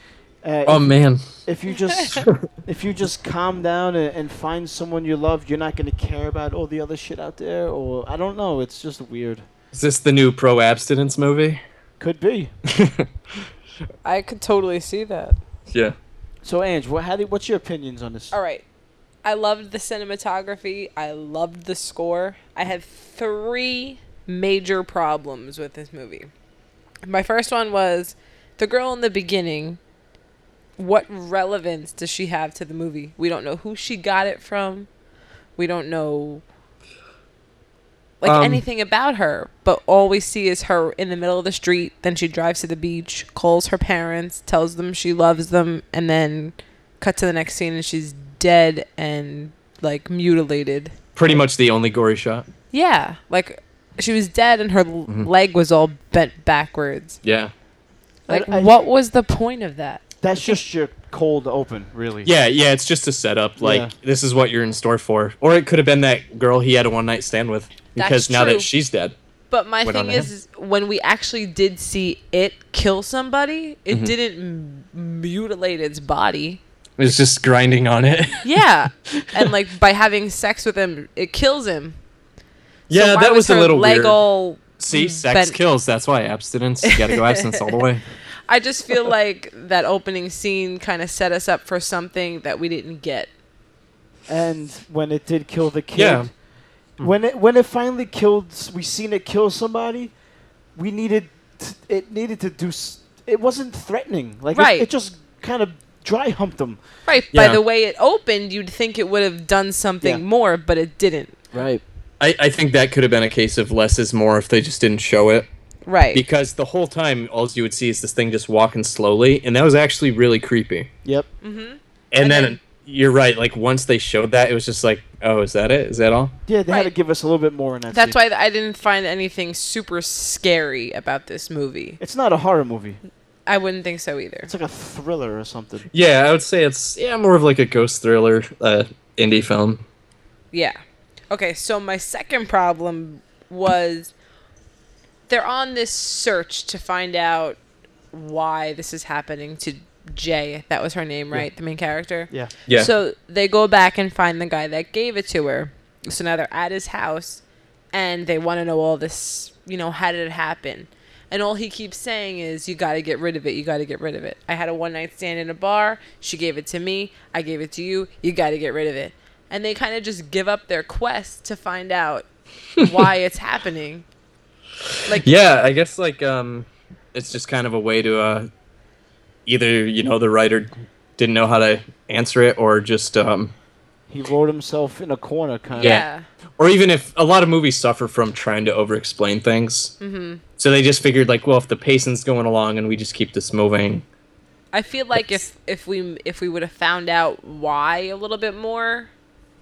Uh, Oh man. if you just [LAUGHS] if you just calm down and, and find someone you love, you're not gonna care about all the other shit out there. Or I don't know. It's just weird. Is this the new pro abstinence movie? Could be. [LAUGHS] I could totally see that. Yeah. So, Ange, what, how do, what's your opinions on this? All right. I loved the cinematography. I loved the score. I had three major problems with this movie. My first one was the girl in the beginning. What relevance does she have to the movie? We don't know who she got it from. We don't know like Um, anything about her, but all we see is her in the middle of the street. Then she drives to the beach, calls her parents, tells them she loves them, and then cut to the next scene and she's dead and like mutilated. Pretty much the only gory shot. Yeah, like she was dead and her l Mhm. leg was all bent backwards. Yeah. Like, I- I- what was the point of that? That's just your cold open, really. Yeah, yeah, it's just a setup. Like Yeah. this is what you're in store for. Or it could have been that girl he had a one night stand with. That's Because now true. that she's dead. But my thing is, is, when we actually did see it kill somebody, it Mhm. didn't m- mutilate its body. It was just grinding on it. [LAUGHS] Yeah, [LAUGHS] and like by having sex with him, it kills him. Yeah, why that was, a her little leg weird. all See, sex bent? kills. That's why abstinence. You gotta go abstinence all the way. [LAUGHS] I just feel like that opening scene kind of set us up for something that we didn't get. And when it did kill the kid, Yeah. when it when it finally killed, we seen it kill somebody. We needed t- it needed to do. s- It wasn't threatening. Like it- Right. it, just kind of dry humped them. Right. By the way it opened, you'd think it would have done something Yeah. more, but it didn't. Right. I, I think that could have been a case of less is more if they just didn't show it. Right. Because the whole time, all you would see is this thing just walking slowly, and that was actually really creepy. Yep. And, And then, then- you're right. Like once they showed that, it was just like, oh, is that it? Is that all? Yeah, they had to give us a little bit more in that. That's scene. why I didn't find anything super scary about this movie. It's not a horror movie. I wouldn't think so either. It's like a thriller or something. Yeah, I would say it's yeah more of like a ghost thriller, uh, indie film. Yeah. Okay, so my second problem was they're on this search to find out why this is happening to Jay. That was her name, right? The main character? Yeah. Yeah. So they go back and find the guy that gave it to her. So now they're at his house and they want to know all this, you know, how did it happen? And all he keeps saying is, you got to get rid of it. You got to get rid of it. I had a one night stand in a bar. She gave it to me. I gave it to you. You got to get rid of it. And they kind of just give up their quest to find out [LAUGHS] why it's happening. Like, Yeah, I guess like um, it's just kind of a way to uh, either you know the writer didn't know how to answer it, or just um, He wrote himself in a corner, kind of. yeah. or even if a lot of movies suffer from trying to over-explain things. Mm-hmm. So they just figured like, well, if the pacing's going along and we just keep this moving, I feel like if if we if we would have found out why a little bit more,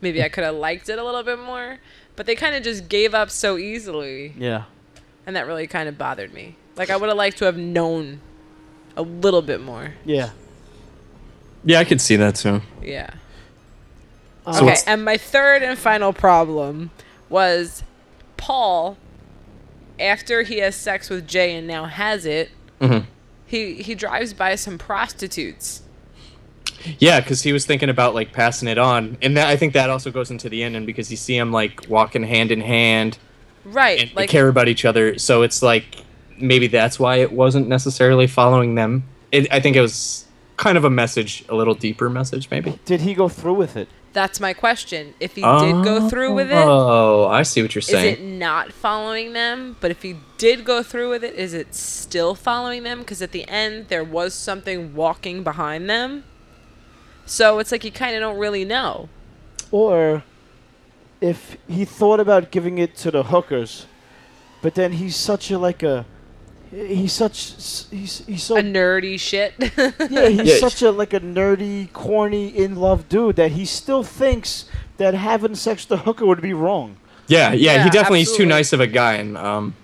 maybe I could have liked it a little bit more. But they kind of just gave up so easily, Yeah. And that really kind of bothered me. Like I would have liked to have known a little bit more. Yeah. yeah, I could see that too. Yeah. Um, So okay, what's- and my third and final problem was Paul. After he has sex with Jay and now has it, Mhm. he he drives by some prostitutes. Yeah, because he was thinking about like passing it on, and that, I think that also goes into the ending because you see him like walking hand in hand Right, and like care about each other. So it's like maybe that's why it wasn't necessarily following them. It, I think it was kind of a message, a little deeper message, maybe. Did he go through with it? that's my question. If he did go oh, through with it, Oh, I see what you're saying Is saying. it not following them? But if he did go through with it, is it still following them? Because at the end, there was something walking behind them. So it's like you kind of don't really know. Or if he thought about giving it to the hookers, but then he's such a like a he's such he's he's so A nerdy shit. [LAUGHS] yeah he's Yeah. such a like a nerdy corny in love dude that he still thinks that having sex with a hooker would be wrong. yeah, yeah, Yeah, he definitely is too nice of a guy, and um,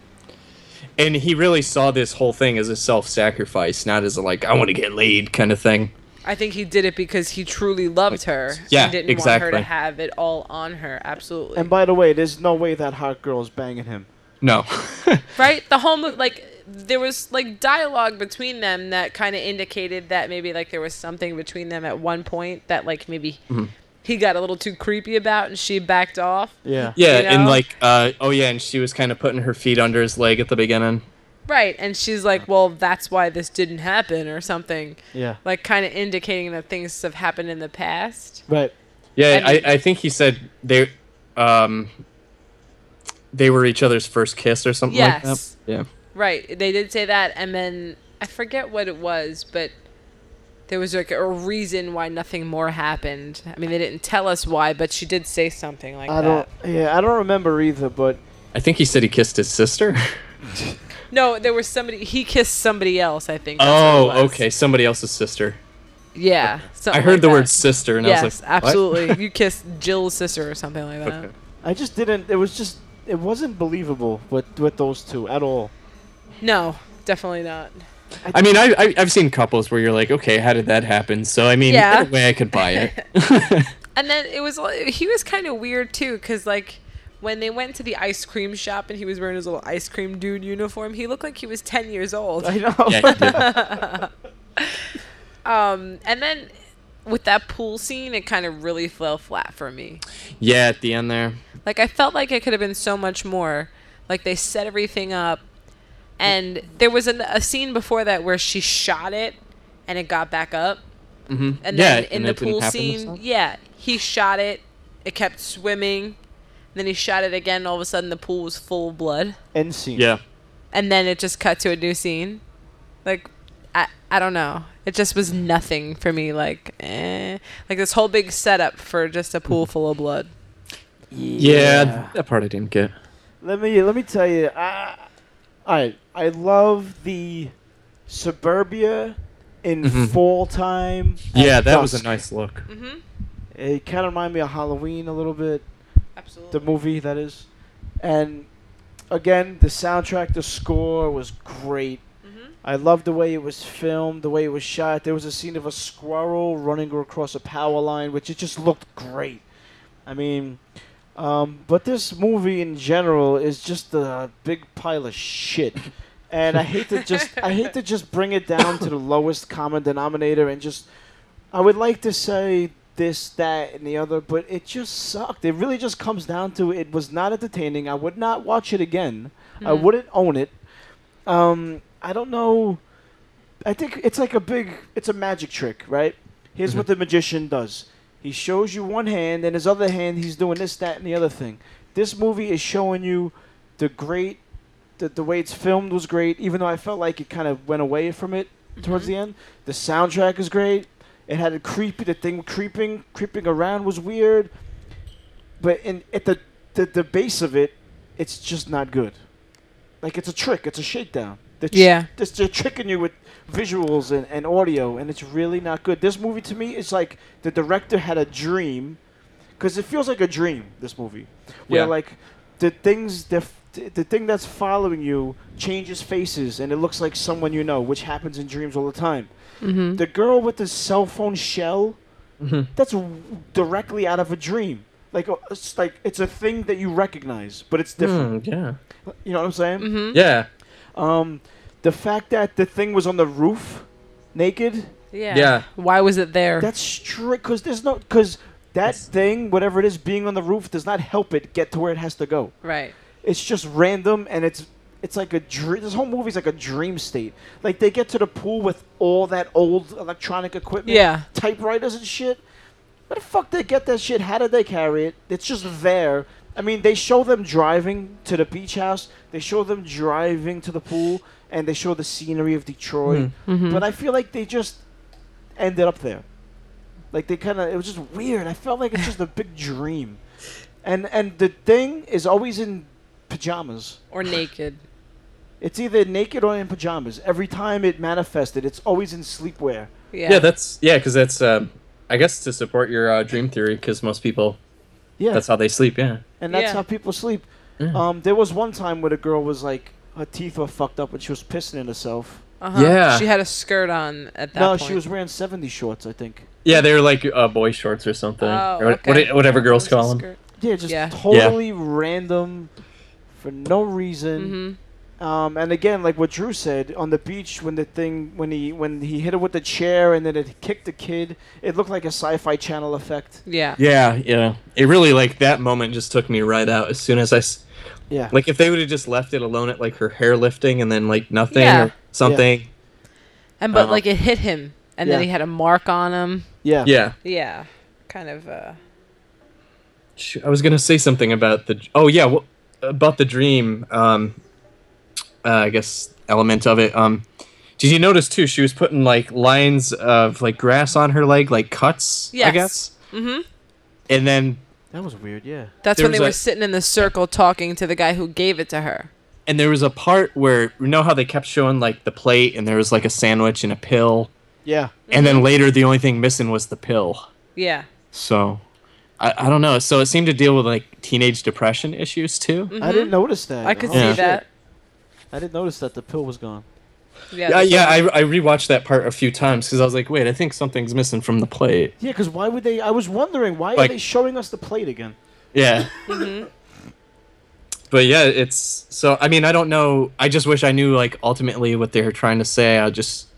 and he really saw this whole thing as a self-sacrifice, not as a like I want to get laid kind of thing. I think he did it because he truly loved her. Yeah, he didn't want her to have it all on her. Absolutely. And by the way, there's no way that hot girl is banging him. No, [LAUGHS] right? The whole movie, like, there was like dialogue between them that kind of indicated that maybe like there was something between them at one point that like maybe Mm-hmm. he got a little too creepy about and she backed off. Yeah. yeah, You and like uh, oh yeah, and she was kind of putting her feet under his leg at the beginning. Right, and she's like, "Well, that's why this didn't happen," or something, Yeah. like kind of indicating that things have happened in the past. Right. Yeah, I mean- I, I think he said they um they were each other's first kiss or something like that. Yes. Yeah. Right, they did say that, and then I forget what it was, but there was like a reason why nothing more happened. I mean, they didn't tell us why, but she did say something like I that. don't yeah, I don't remember either, but I think he said he kissed his sister. [LAUGHS] No, there was somebody. He kissed somebody else. I think. that's what it oh, okay, somebody else's sister. Yeah. I heard like the that. word sister and Yes, I was like, what? absolutely. [LAUGHS] you kissed Jill's sister or something like that. Okay. I just didn't it was just it wasn't believable with with those two at all. No, definitely not. I mean, I, I I've seen couples where you're like, okay, how did that happen? So I mean, Yeah. in a way, I could buy it. [LAUGHS] [LAUGHS] And then it was he was kind of weird too, cause like when they went to the ice cream shop and he was wearing his little ice cream dude uniform, he looked like he was ten years old. I know. yeah. [LAUGHS] Um, and then with that pool scene, it kind of really fell flat for me. yeah, at the end there. Like I felt like it could have been so much more. Like they set everything up, and there was an, a scene before that where she shot it, and it got back up. Mm-hmm. And yeah, then in and the pool scene, yeah, he shot it. It kept swimming. Then he shot it again. And all of a sudden, the pool was full of blood. End scene. Yeah. and then it just cut to a new scene. Like, I I don't know. It just was nothing for me. Like, eh. Like this whole big setup for just a pool full of blood. Yeah, that part I didn't get. Let me let me tell you. I, I I love the suburbia in Mhm. fall time. Yeah, at that was a nice look. Mm-hmm. It kind of reminded me of Halloween a little bit. Absolutely. the movie that is. And again the soundtrack the score was great. Mhm. i loved the way it was filmed the way it was shot. There was a scene of a squirrel running across a power line which it just looked great. I mean um, but this movie in general is just a big pile of shit. And i hate to just i hate to [LAUGHS] just bring it down to the lowest common denominator and just i would like to say this, that, and the other, but it just sucked. It really just comes down to it was not entertaining. I would not watch it again. I Mhm. wouldn't own it. Um, I don't know. I think it's like a big, it's a magic trick, right? Here's what the magician does. He shows you one hand, and his other hand, he's doing this, that, and the other thing. This movie is showing you the great, the, the way it's filmed was great, even though I felt like it kind of went away from it towards the end. The soundtrack is great. It had a creepy, the thing creeping, creeping around was weird. But in at the, the the base of it, it's just not good. Like it's a trick. It's a shakedown. They're tr- Yeah. they're, they're tricking you with visuals and, and audio, and it's really not good. This movie to me is like the director had a dream, because it feels like a dream. This movie, where Yeah. like the things the f- the thing that's following you changes faces, and it looks like someone you know, which happens in dreams all the time. Mm-hmm. The girl with the cell phone shell, Mhm. that's w- directly out of a dream. Like uh, it's like it's a thing that you recognize, but it's different. Hmm, yeah. You know what I'm saying? Mm-hmm. Yeah. Um, the fact that the thing was on the roof, naked, Yeah. Yeah. Why was it there? that's strict. Cause there's no, cause that That's- thing, whatever it is, being on the roof does not help it get to where it has to go. right. It's just random, and it's it's like a dream. This whole movie's like a dream state. Like they get to the pool with all that old electronic equipment, Yeah. typewriters and shit. Where the fuck they get that shit? How did they carry it? It's just there. I mean, they show them driving to the beach house. They show them driving to the pool, and they show the scenery of Detroit. Mm-hmm. But I feel like they just ended up there. Like they kind of, it was just weird. I felt like it's just a big dream, and and the thing is always in pajamas. or naked. It's either naked or in pajamas. Every time it manifested, it's always in sleepwear. Yeah. Yeah, that's yeah, because that's um, I guess to support your uh, dream theory, because most people Yeah, that's how they sleep. Yeah. and that's Yeah. how people sleep. Yeah. Um, there was one time where the girl was like, her teeth were fucked up and she was pissing in herself. uh-huh. Yeah. She had a skirt on at that no, point. she was wearing 70 shorts, I think. Yeah, they're like uh, boy shorts or something, Oh, or what- okay. what- whatever girls What was call them. skirt? Yeah, just Yeah. totally random, for no reason. Um, and again, like what Drew said on the beach, when the thing, when he when he hit it with the chair and then it kicked the kid, it looked like a Sci-Fi Channel effect. Yeah. Yeah, yeah. It really like that moment just took me right out. As soon as I s- Yeah, like, if they would have just left it alone at like her hair lifting and then like nothing Yeah. or something. And but Uh-huh. like it hit him, and then he had a mark on him. yeah, Yeah. Yeah. Kind of. uh I was gonna say something about the. Oh yeah, wh- about the dream. Um, uh, I guess element of it. Um, did you notice too? She was putting like lines of like grass on her leg, like cuts. I Yes. guess. Mm-hmm. And then That was weird. Yeah, That's There when they was were a- sitting in the circle talking to the guy who gave it to her. and there was a part where you know how they kept showing like the plate and there was like a sandwich and a pill, yeah. and then later the only thing missing was the pill. Yeah. So. I, I don't know. So it seemed to deal with like teenage depression issues too. Mhm. I didn't notice that. I could Oh, see Yeah. that. I didn't notice that the pill was gone. Yeah. Yeah, yeah. I, I rewatched that part a few times because I was like, wait, I think something's missing from the plate. Yeah, because why would they? I was wondering why are they showing us the plate again? Yeah. [LAUGHS] Mhm. But yeah, it's so. I mean, I don't know. I just wish I knew like ultimately what they were trying to say. I just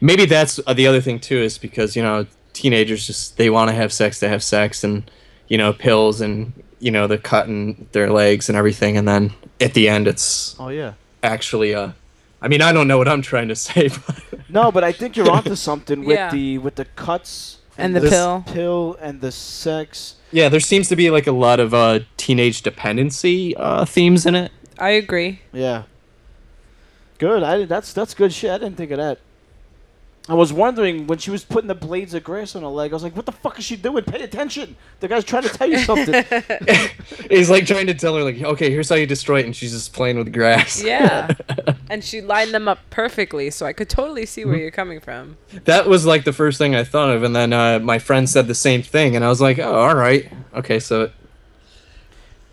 maybe that's uh, the other thing too is because you know teenagers just they want to have sex to have sex and you know pills and you know the cutting their legs and everything and then at the end it's Oh yeah. actually uh I mean I don't know what I'm trying to [LAUGHS] say but No, but I think you're onto something with [LAUGHS] Yeah. the with the cuts And the pill. pill and the sex. yeah there seems to be like a lot of uh teenage dependency uh themes in it I agree. Yeah. Good. I that's that's good shit. I didn't think of that. I was wondering when she was putting the blades of grass on her leg. I was like, "What the fuck is she doing? Pay attention! The guy's trying to tell you something." [LAUGHS] He's like trying to tell her like, okay, here's how you destroy it, and she's just playing with grass. Yeah. [LAUGHS] and she lined them up perfectly, so I could totally see Mm-hmm. where you're coming from. that was like the first thing I thought of, and then uh, my friend said the same thing, and I was like, oh, all right, okay, so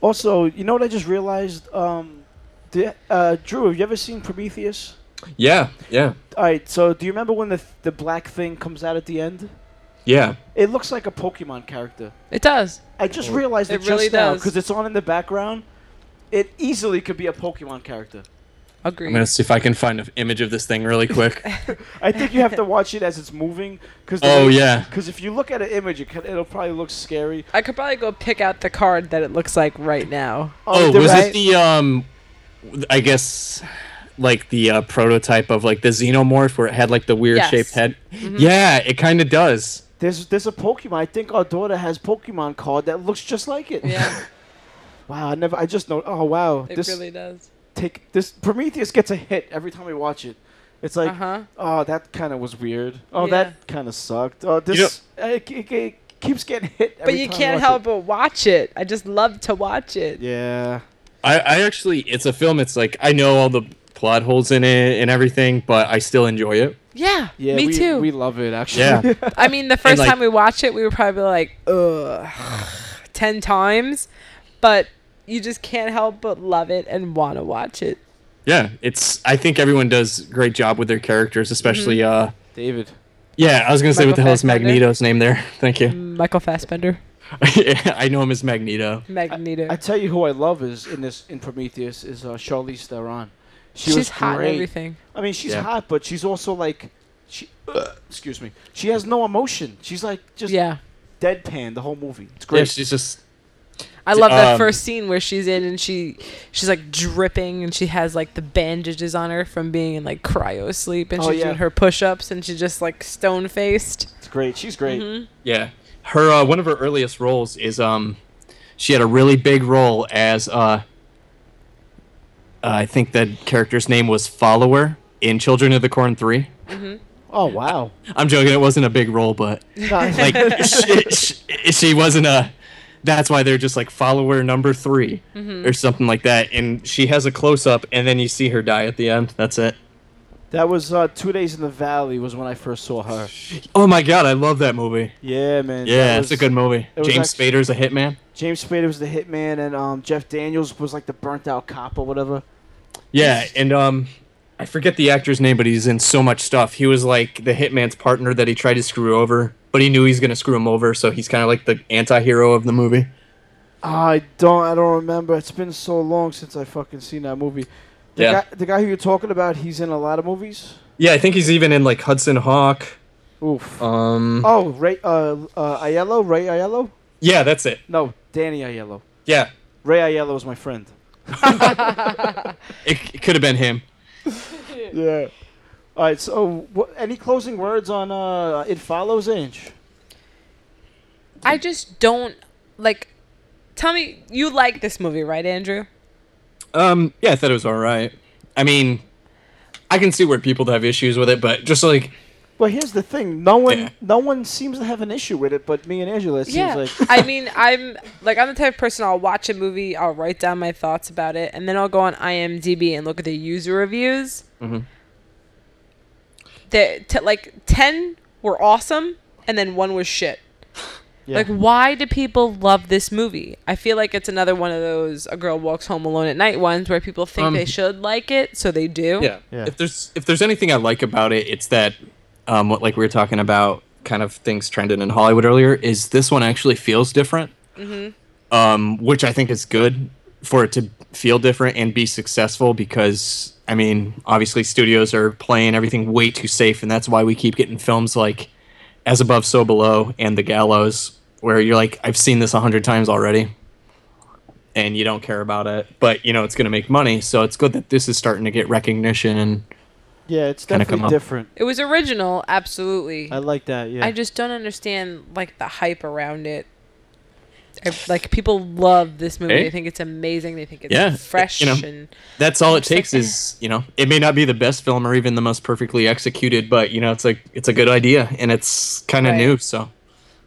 also, you know what I just realized? Um, the, uh, Drew, have you ever seen Prometheus? Yeah, yeah, All right. So, do you remember when the the black thing comes out at the end? yeah. It looks like a Pokemon character. It does. I just realized it, It really just now does. because it's on in the background. It easily could be a Pokemon character. Agreed. I'm gonna see if I can find an image of this thing really quick. [LAUGHS] I think you have to watch it as it's moving. Cause oh yeah, Because if you look at an image, it could, it'll probably look scary. I could probably go pick out the card that it looks like right now. Oh, the- was right? it the um? I guess like the uh, prototype of like the xenomorph where it had like the weird Yes. shaped head. Mm-hmm. Yeah, it kind of does. There's there's a Pokemon. I think our daughter has Pokemon card that looks just like it. Yeah, [LAUGHS] Wow. I never. I just know. Oh wow. it this really does. take this Prometheus gets a hit every time we watch it. It's like, Uh huh. oh, that kind of was weird. Oh, Yeah. that kind of sucked. Oh, this uh, it, it- it keeps getting hit. But you time can't help it. but watch it. I just love to watch it. Yeah. I, I actually, it's a film. It's like I know all the plot holes in it and everything, but I still enjoy it. Yeah, Yeah. me we, too. We love it actually. Yeah. [LAUGHS] I mean, the first like- time we watched it, we were probably like, ugh, 10 times. But you just can't help but love it and want to watch it. Yeah, it's. I think everyone does great job with their characters, especially. uh David. Yeah, I was gonna say what the hell is Magneto's name there? [LAUGHS] Thank you. Michael Fassbender, [LAUGHS] I know him as Magneto. Magneto. I tell you who I love is in this in Prometheus is uh, Charlize Theron. She She's was hot and great. everything. I mean, she's Yeah. hot, but she's also like, she. excuse me. She has no emotion. She's like just Yeah. deadpan the whole movie. It's Yeah, great. she's just. I love that Um, first scene where she's in and she she's like dripping and she has like the bandages on her from being in like cryo sleep and Oh, she's yeah. doing her push ups and she's just like stone faced. It's great. She's great. Mm-hmm. Yeah, her uh, one of her earliest roles is um, she had a really big role as uh, uh, I think that character's name was Follower in Children of the Corn Three. Oh wow. I'm joking, it wasn't a big role, but [LAUGHS] like she, she, she wasn't a. That's why they're just like follower number 3 or something like that. And she has a close up, and then you see her die at the end. That's it. That was uh, two days in the valley was when I first saw her. Oh my god, I love that movie. Yeah, man. Yeah, was- it's a good movie. James actu- Spader's a hitman. James Spader was the hitman, and um, Jeff Daniels was like the burnt out cop or whatever. Yeah, and um, I forget the actor's name, but he's in so much stuff. He was like the hitman's partner that he tried to screw over, but he knew he's gonna screw him over, so he's kind of like the anti-hero of the movie. I don't. I don't remember. It's been so long since I fucking seen that movie. The Yeah. Guy, the guy who you're talking about, he's in a lot of movies. Yeah, I think he's even in like Hudson Hawk. Oof. Um, oh, Ray. Uh, uh, Aiello. Ray Aiello. yeah, that's it. No, Danny Aiello. Yeah, Ray Aiello is my friend. [LAUGHS] it, it could have been him. [LAUGHS] Yeah. All right. So, what, any closing words on uh, It Follows, Ange? I just don't like tell me you like this movie, right, Andrew? Um, yeah, I thought it was all right. I mean, I can see where people have issues with it, but just like Well, here's the thing. No one, Yeah. no one seems to have an issue with it, but me and Angela. It seems Yeah. like. I [LAUGHS] mean, I'm like I'm the type of person I'll watch a movie, I'll write down my thoughts about it, and then I'll go on IMDb and look at the user reviews. Mhm. The t- like ten were awesome, and then one was shit. Yeah. Like, why do people love this movie? I feel like it's another one of those "A Girl Walks Home Alone at Night" ones where people think Um, they should like it, so they do. Yeah. Yeah. If there's if there's anything I like about it, it's that um what like we were talking about kind of things trending in Hollywood earlier is this one actually feels different. Mm-hmm. Um which I think is good for it to feel different and be successful because I mean, obviously studios are playing everything way too safe and that's why we keep getting films like As Above So Below and The Gallows where you're like I've seen this a hundred times already and you don't care about it, but you know it's going to make money. So it's good that this is starting to get recognition and yeah, it's kinda come definitely up. different. It was original, absolutely. I like that. Yeah. I just don't understand like the hype around it. I, like people love this movie. Hey. They think it's amazing. They think it's Yeah, fresh you know. and That's all it Looks like takes is you know it may not be the best film or even the most perfectly executed, but you know it's like it's a good idea and it's kind of Right. new. So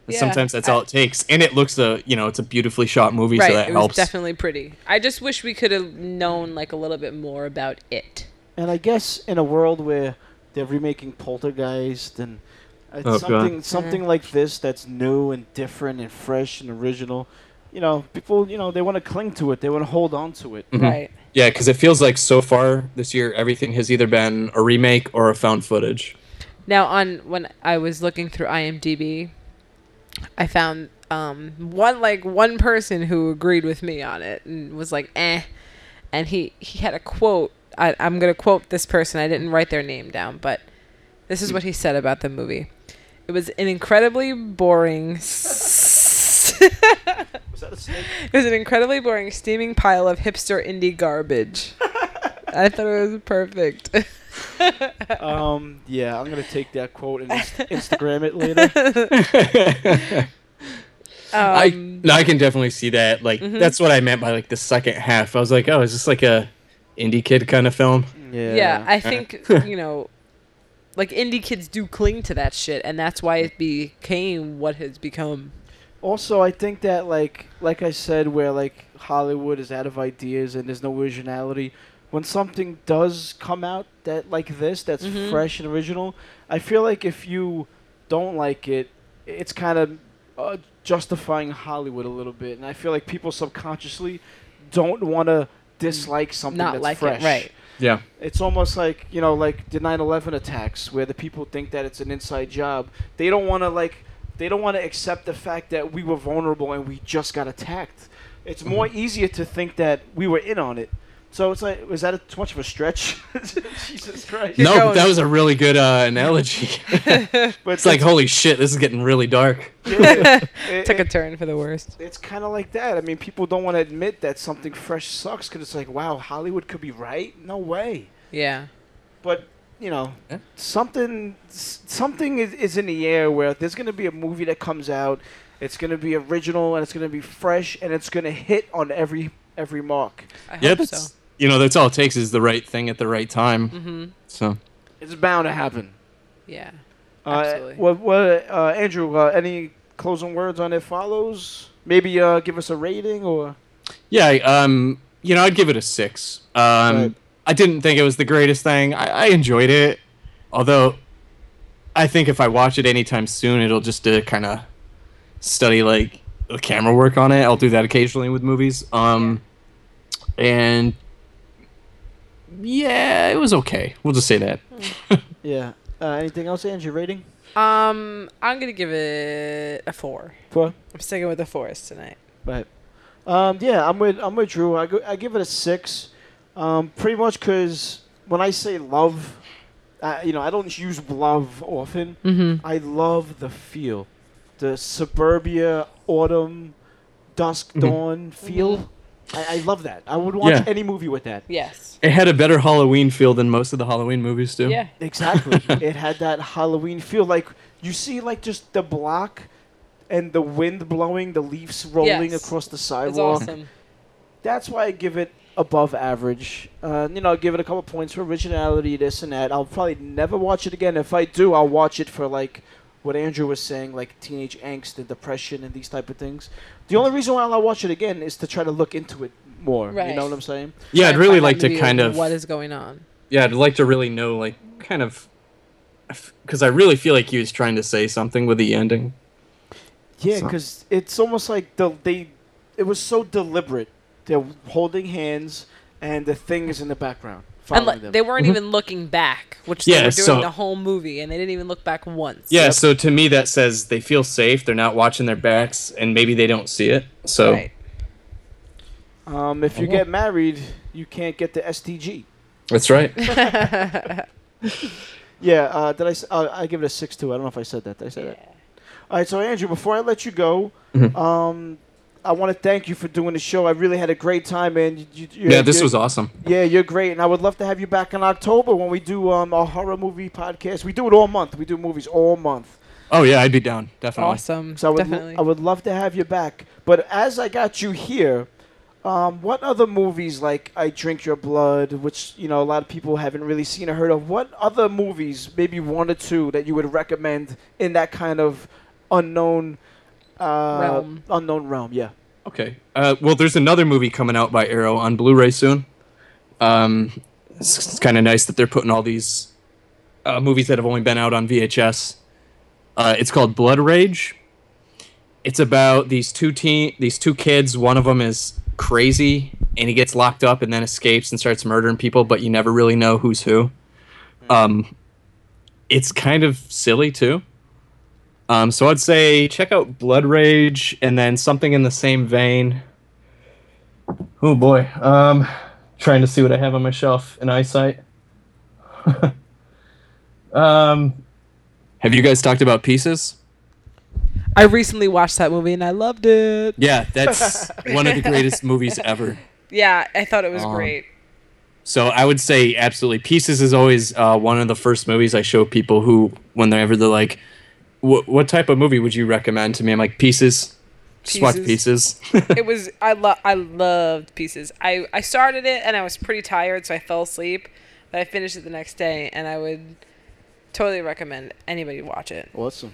Yeah, sometimes that's I- all it takes, and it looks a you know it's a beautifully shot movie, right. so that it helps. was definitely pretty. I just wish we could have known like a little bit more about it. And I guess in a world where they're remaking Poltergeist and uh, Oh, God. something something like this that's new and different and fresh and original, you know, people you know they want to cling to it. They want to hold on to it. Mhm. Right. Yeah, because it feels like so far this year everything has either been a remake or a found footage. Now, on when I was looking through IMDb, I found um, one like one person who agreed with me on it and was like, "eh," and he he had a quote. I, I'm gonna quote this person. I didn't write their name down, but this is what he said about the movie. It was an incredibly boring. s- [LAUGHS] Was that a snake? it was an incredibly boring steaming pile of hipster indie garbage. I thought it was perfect. [LAUGHS] um, yeah, I'm gonna take that quote and inst- Instagram it later. [LAUGHS] I Um, no, I can definitely see that. Like Mhm. that's what I meant by like the second half. I was like, oh, is this like a indie kid kind of film? Yeah. yeah, I think you know, like indie kids do cling to that shit, and that's why it became what has become. Also, I think that like like I said, where like Hollywood is out of ideas and there's no originality. When something does come out that like this, that's Mhm. fresh and original, I feel like if you don't like it, it's kind of uh, justifying Hollywood a little bit, and I feel like people subconsciously don't want to dislike something Not that's like it, fresh. right. Yeah. It's almost like you know, like the 9/11 attacks, where the people think that it's an inside job. They don't want to like, they don't want to accept the fact that we were vulnerable and we just got attacked. It's mm-hmm. more easier to think that we were in on it. So it's like, was that a, too much of a stretch? [LAUGHS] Jesus Christ! No, but that was a really good uh, [LAUGHS] analogy. [LAUGHS] but it's like, holy shit, this is getting really dark. yeah, it- Took a turn for the worst. it's kind of like that. I mean, people don't want to admit that something fresh sucks because it's like, wow, Hollywood could be right. No way. Yeah. but you know Yeah. something something is, is in the air where there's going to be a movie that comes out it's going to be original and it's going to be fresh and it's going to hit on every every mark I Yeah, hope so. You know that's all it takes is the right thing at the right time. Mm-hmm. So it's bound to happen Yeah. uh, Absolutely. what what uh, andrew uh, any closing words on it follows maybe uh, give us a rating or yeah, um, you know, I'd give it a six. Um, Right. I didn't think it was the greatest thing. I, I enjoyed it, although I think if I watch it anytime soon, it'll just uh, kind of study like the camera work on it. I'll do that occasionally with movies. Um, and yeah, it was okay. We'll just say that. [LAUGHS] yeah uh, anything else andrew rating Um, I'm gonna give it a four. for I'm sticking with the fours tonight. Right. Um, yeah, I'm with I'm with Drew. I, go, I give it a six, um, pretty much because when I say love, uh, you know, I don't use love often. Mm-hmm. I love the feel, the suburbia autumn, dusk Mhm. dawn feel. I, I love that. I would watch Yeah. any movie with that. Yes. It had a better Halloween feel than most of the Halloween movies do. Yeah. Exactly. [LAUGHS] it had that Halloween feel. Like you see, like just the block. And the wind blowing, the leaves rolling Yes. across the It's sidewalk. awesome. that's why I give it above average. Uh, you know, I'll give it a couple points for originality, this and that. I'll probably never watch it again. If I do, I'll watch it for like what Andrew was saying, like teenage angst and depression and these type of things. The only reason why I'll watch it again is to try to look into it more. You know what I'm saying? Yeah, I'd really like to kind of what is going on. yeah, I'd like to really know, like, kind of, because I really feel like he was trying to say something with the ending. Yeah, So- because it's almost like the they, it was so deliberate. They're holding hands, and the thing is in the background. And Following like, them. they weren't Mhm. even looking back, which Yeah, they were doing so- the whole movie, and they didn't even look back once. Yeah, Yep. so to me that says they feel safe. They're not watching their backs, and maybe they don't see it. So Right. um, if you Oh. get married, you can't get the STG. that's right. [LAUGHS] [LAUGHS] Yeah, uh, did I? s- Uh, I give it a six two. I don't know if I said that. Did I say that? All right, so Andrew, before I let you go, Mhm. um, I want to thank you for doing the show. I really had a great time, man. You, you, you- Yeah, this was awesome. Yeah, you're great, and I would love to have you back in October when we do um, our horror movie podcast. We do it all month. We do movies all month. Oh yeah, I'd be down definitely. Awesome. So I would, Definitely. I would love to have you back. But as I got you here, um, what other movies like I Drink Your Blood, which you know a lot of people haven't really seen or heard of? What other movies, maybe one or two, that you would recommend in that kind of unknown uh, Realm. Unknown realm, yeah. Okay. Uh, well, there's another movie coming out by Arrow on Blu-ray soon. Um, it's, it's kind of nice that they're putting all these uh, movies that have only been out on VHS. Uh, it's called Blood Rage. It's about these two teen, these two kids. One of them is crazy, and he gets locked up and then escapes and starts murdering people, but you never really know who's who. Um, it's kind of silly too. Um, so I'd say check out Blood Rage and then something in the same vein. Oh boy, um, trying to see what I have on my shelf in eyesight. [LAUGHS] um, have you guys talked about Pieces? I recently watched that movie and I loved it. Yeah, that's [LAUGHS] one of the greatest movies ever. Yeah, I thought it was Um, great. So I would say absolutely. Pieces is always uh, one of the first movies I show people who, whenever they're like, "What what type of movie would you recommend to me?" I'm like, "Pieces." Just watch Pieces. Pieces. [LAUGHS] it was I lo- I loved Pieces. I I started it and I was pretty tired, so I fell asleep. But I finished it the next day, and I would totally recommend anybody watch it. Awesome.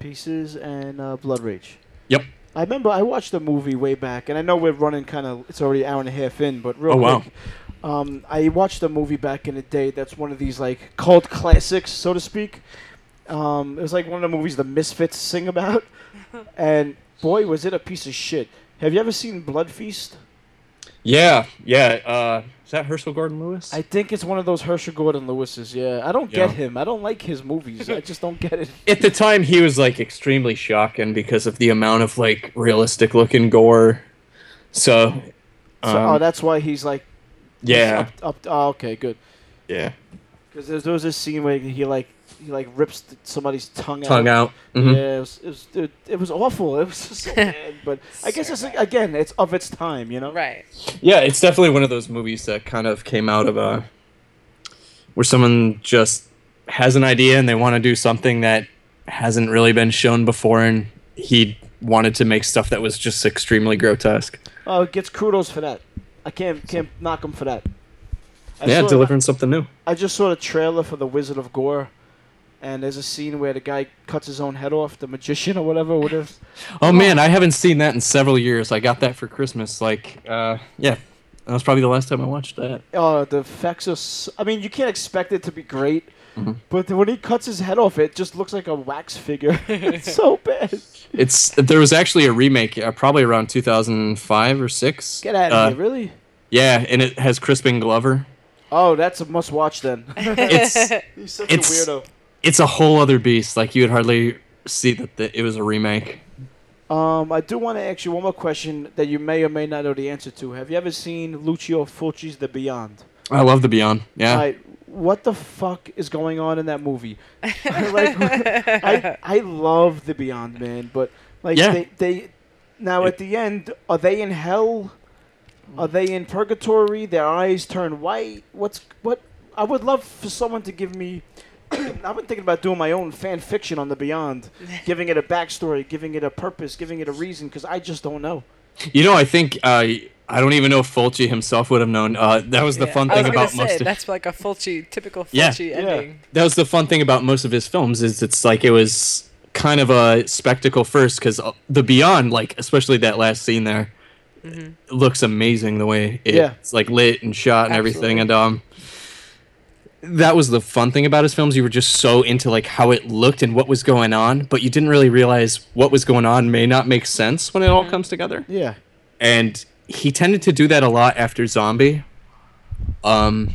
Pieces and uh, Blood Rage. yep. I remember I watched the movie way back, and I know we're running kind of. It's already an hour and a half in, but real Oh, wow. Um, I watched a movie back in the day. That's one of these like cult classics, so to speak. Um, it was like one of the movies the Misfits sing about, [LAUGHS] and boy, was it a piece of shit. Have you ever seen Blood Feast? Yeah, yeah. Uh, is that Herschell Gordon Lewis? I think it's one of those Herschell Gordon Lewis's. Yeah, I don't Yeah. get him. I don't like his movies. I just don't get it. [LAUGHS] At the time, he was like extremely shocking because of the amount of like realistic looking gore. So, So, um, oh, that's why he's like. yeah, Up, up, oh, okay, good. yeah. Because there, there was this scene where he like he like rips th- somebody's tongue, Tongue out. out. Mhm. Yeah, it was, it was it, it was awful. It was just [LAUGHS] so [LAUGHS] bad. But I guess it's like, again, it's of its time, you know. Right. Yeah, it's definitely one of those movies that kind of came out of a where someone just has an idea and they want to do something that hasn't really been shown before, and he wanted to make stuff that was just extremely grotesque. Oh, it gets kudos for that. I can't can't knock him for that. I yeah, saw- delivering something new. I just saw the trailer for the Wizard of Gore, and there's a scene where the guy cuts his own head off, the magician or whatever. Whatever. [LAUGHS] Oh man, I haven't seen that in several years. I got that for Christmas. Like, uh, yeah, that was probably the last time I watched that. Oh, the effects are. s I mean, you can't expect it to be great, Mhm. but when he cuts his head off, it just looks like a wax figure. [LAUGHS] it's so [LAUGHS] bad. It's there was actually a remake, uh, probably around 2005 or six. Get out of Uh, here, really? Yeah, and it has Crispin Glover. Oh, that's a must watch then. It's He's such It's- a weirdo. It's a whole other beast. Like you would hardly see that the, it was a remake. Um, I do want to ask you one more question that you may or may not know the answer to. Have you ever seen Lucio Fulci's The Beyond? I love the Beyond. Yeah. Alright, what the fuck is going on in that movie? [LAUGHS] like, I I love The Beyond, man, but like Yeah. they they now at the end are they in hell? Are they in purgatory? Their eyes turn white. What's what? I would love for someone to give me. [COUGHS] I've been thinking about doing my own fan fiction on the Beyond, [LAUGHS] giving it a backstory, giving it a purpose, giving it a reason, because I just don't know. You know, I think uh, I don't even know if Fulci himself would have known. Uh, that was the Yeah. fun I thing gonna about most say, of that's like a Fulci, typical Yeah. Fulci Yeah. ending. that was the fun thing about most of his films is it's like it was kind of a spectacle first because the Beyond, like especially that last scene there, looks amazing the way it- Yeah. it's like lit and shot and everything, Absolutely. and um. That was the fun thing about his films. You were just so into like how it looked and what was going on, but you didn't really realize what was going on may not make sense when it all comes together. Yeah. and he tended to do that a lot after Zombie. Um,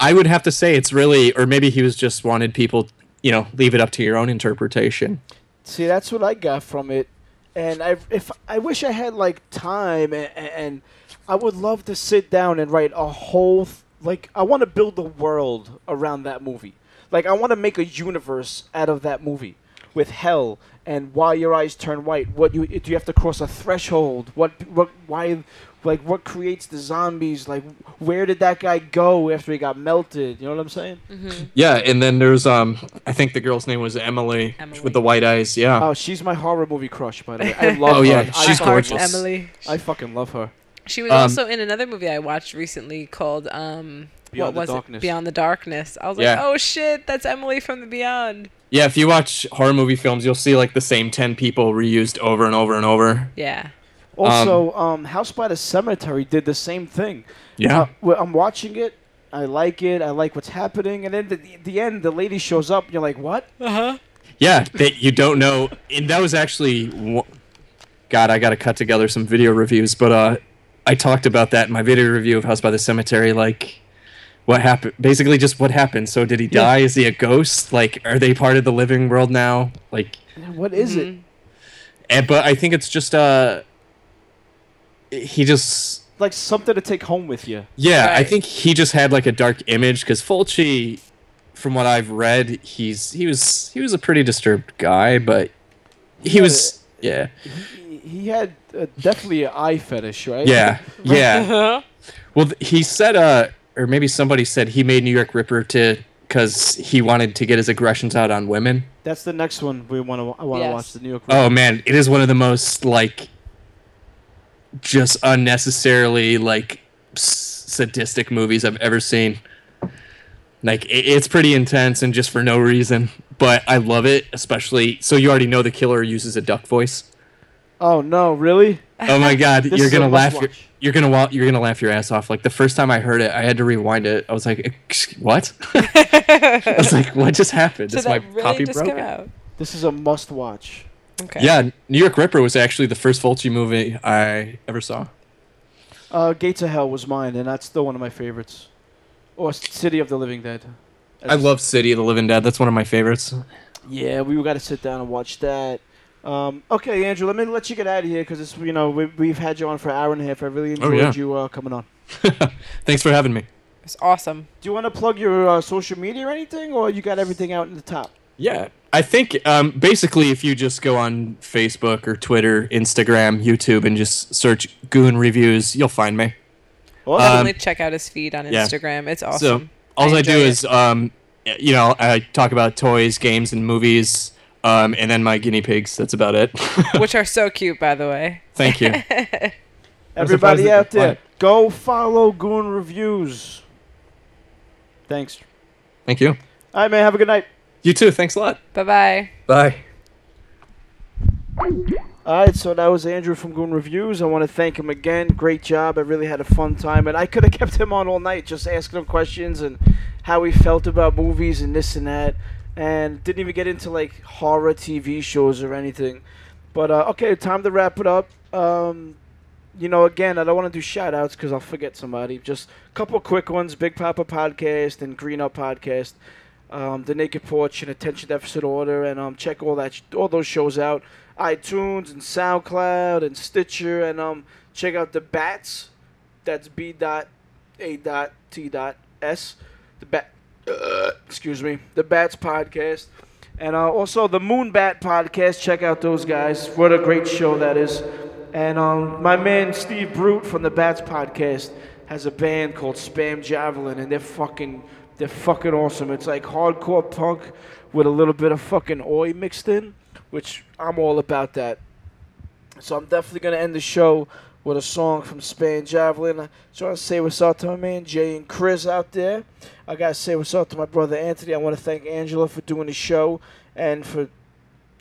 I would have to say it's really, or maybe he was just wanted people, you know, leave it up to your own interpretation. See, that's what I got from it, and I if I wish I had like time and, and I would love to sit down and write a whole th- like I want to build a world around that movie. Like I want to make a universe out of that movie with hell and why your eyes turn white. What you do you have to cross a threshold? What what why like what creates the zombies? Like where did that guy go after he got melted? You know what I'm saying? Yeah, and then there's um, I think the girl's name was Emily, Emily. with the white eyes. Yeah. Oh, she's my horror movie crush, by the way. I [LAUGHS] love Oh, her. yeah, she's fucking- gorgeous. Emily. I fucking love her. She was Um, also in another movie I watched recently called um Beyond the what was Darkness. it? Beyond the Darkness. I was Yeah. like, oh shit, that's Emily from the Beyond. Yeah, if you watch horror movie films, you'll see like the same ten people reused over and over and over. Yeah. Also, um, House by the Cemetery did the same thing. Yeah. Uh, I'm watching it. I like it. I like what's happening. And then the, the end, the lady shows up. And you're like, what? Uh huh. Yeah, that you don't know, and that was actually, one- God, I got to cut together some video reviews, but uh, I talked about that in my video review of House by the Cemetery, like what happened, basically just what happened. So did he Yeah. die? Is he a ghost? Like, are they part of the living world now? Like, What is it? Mm-hmm. and, but I think it's just uh, he just. Like something to take home with you. Yeah, I think he just had like a dark image because Fulci, from what I've read, he's he was he was a pretty disturbed guy, but he Yeah. was yeah He, he had uh, definitely an eye fetish, right? yeah [LAUGHS] yeah. Uh-huh. Well, th- he said uh, or maybe somebody said he made New York Ripper to because he wanted to get his aggressions out on women. That's the next one we want to. I want to Yes. watch the New York. Oh man, it is one of the most like just unnecessarily like s- sadistic movies I've ever seen. Like it, it's pretty intense and just for no reason, but I love it. Especially so you already know the killer uses a duck voice. Oh no, really? Oh my god, [LAUGHS] you're gonna laugh. Your, must-watch. you're gonna wa- you're gonna laugh your ass off. Like the first time I heard it, I had to rewind it. I was like, "What?" [LAUGHS] I was like, "What just happened?" So Is my that really copy just broken? came out. This is a must-watch. Okay. Yeah, New York Ripper was actually the first Fulci movie I ever saw. Uh, Gates of Hell was mine, and that's still one of my favorites. Or City of the Living Dead. I love City of the Living Dead. That's one of my favorites. Yeah, we got to sit down and watch that. Um, okay, Andrew, let me let you get out of here because it's you know we, we've had you on for an hour and a half. I really Oh, enjoyed yeah. you uh, coming on. [LAUGHS] Thanks for having me. It's awesome. Do you want to plug your uh, social media or anything, or you got everything out in the top? Yeah, I think um, basically if you just go on Facebook or Twitter, Instagram, YouTube, and just search Goon Reviews, you'll find me. Awesome. Um, Definitely check out his feed on yeah. Instagram. It's So awesome. all I, enjoy do it. is, um, you know, I talk about toys, games, and movies, um, and then my guinea pigs. That's about it. [LAUGHS] which are so cute, by the way. Thank you. [LAUGHS] Everybody out that- there, go follow Goon Reviews. Thanks. Thank you. All right, man. Have a good night. You too. Thanks a lot. Bye bye. Bye. All right, so that was Andrew from Goon Reviews. I want to thank him again. Great job. I really had a fun time, and I could have [LAUGHS] kept him on all night just asking him questions and how he felt about movies and this and that, and didn't even get into like horror TV shows or anything. But uh, okay, time to wrap it up. Um, you know, again, I don't want to do shout outs because I'll forget somebody. Just a couple quick ones Big Papa Podcast and Green Up Podcast, um, The Naked Porch and Attention Deficit Order, and um, check all that sh- all those shows out. iTunes and SoundCloud and Stitcher, and um, check out the Bats. That's B dot A dot T dot S. The Bat. Uh, excuse me. The Bats Podcast. And uh, also the Moonbat Podcast. Check out those guys. What a great show that is. And um, my man Steve Brute from the Bats Podcast has a band called Spam Javelin, and they're fucking, they're fucking awesome. It's like hardcore punk with a little bit of fucking oi mixed in, which I'm all about that. So I'm definitely gonna end the show with a song from Spam Javelin. I just want to say what's up to my man Jay and Chris out there. I gotta say what's up to my brother Anthony. I want to thank Angela for doing the show and for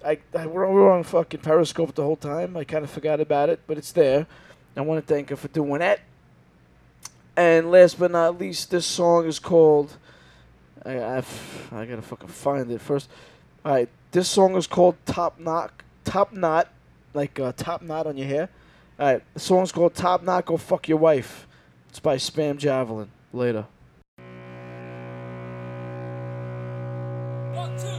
I, I we're, on fucking Periscope the whole time. I kind of forgot about it, but it's there. I want to thank her for doing that. And last but not least, this song is called. I I've, I gotta fucking find it first. All right, this song is called Top Knot. Top Knot, like uh, top knot on your hair. All right, the song's called Top Knot, Go Fuck Your Wife. It's by Spam Javelin. Later. One, two.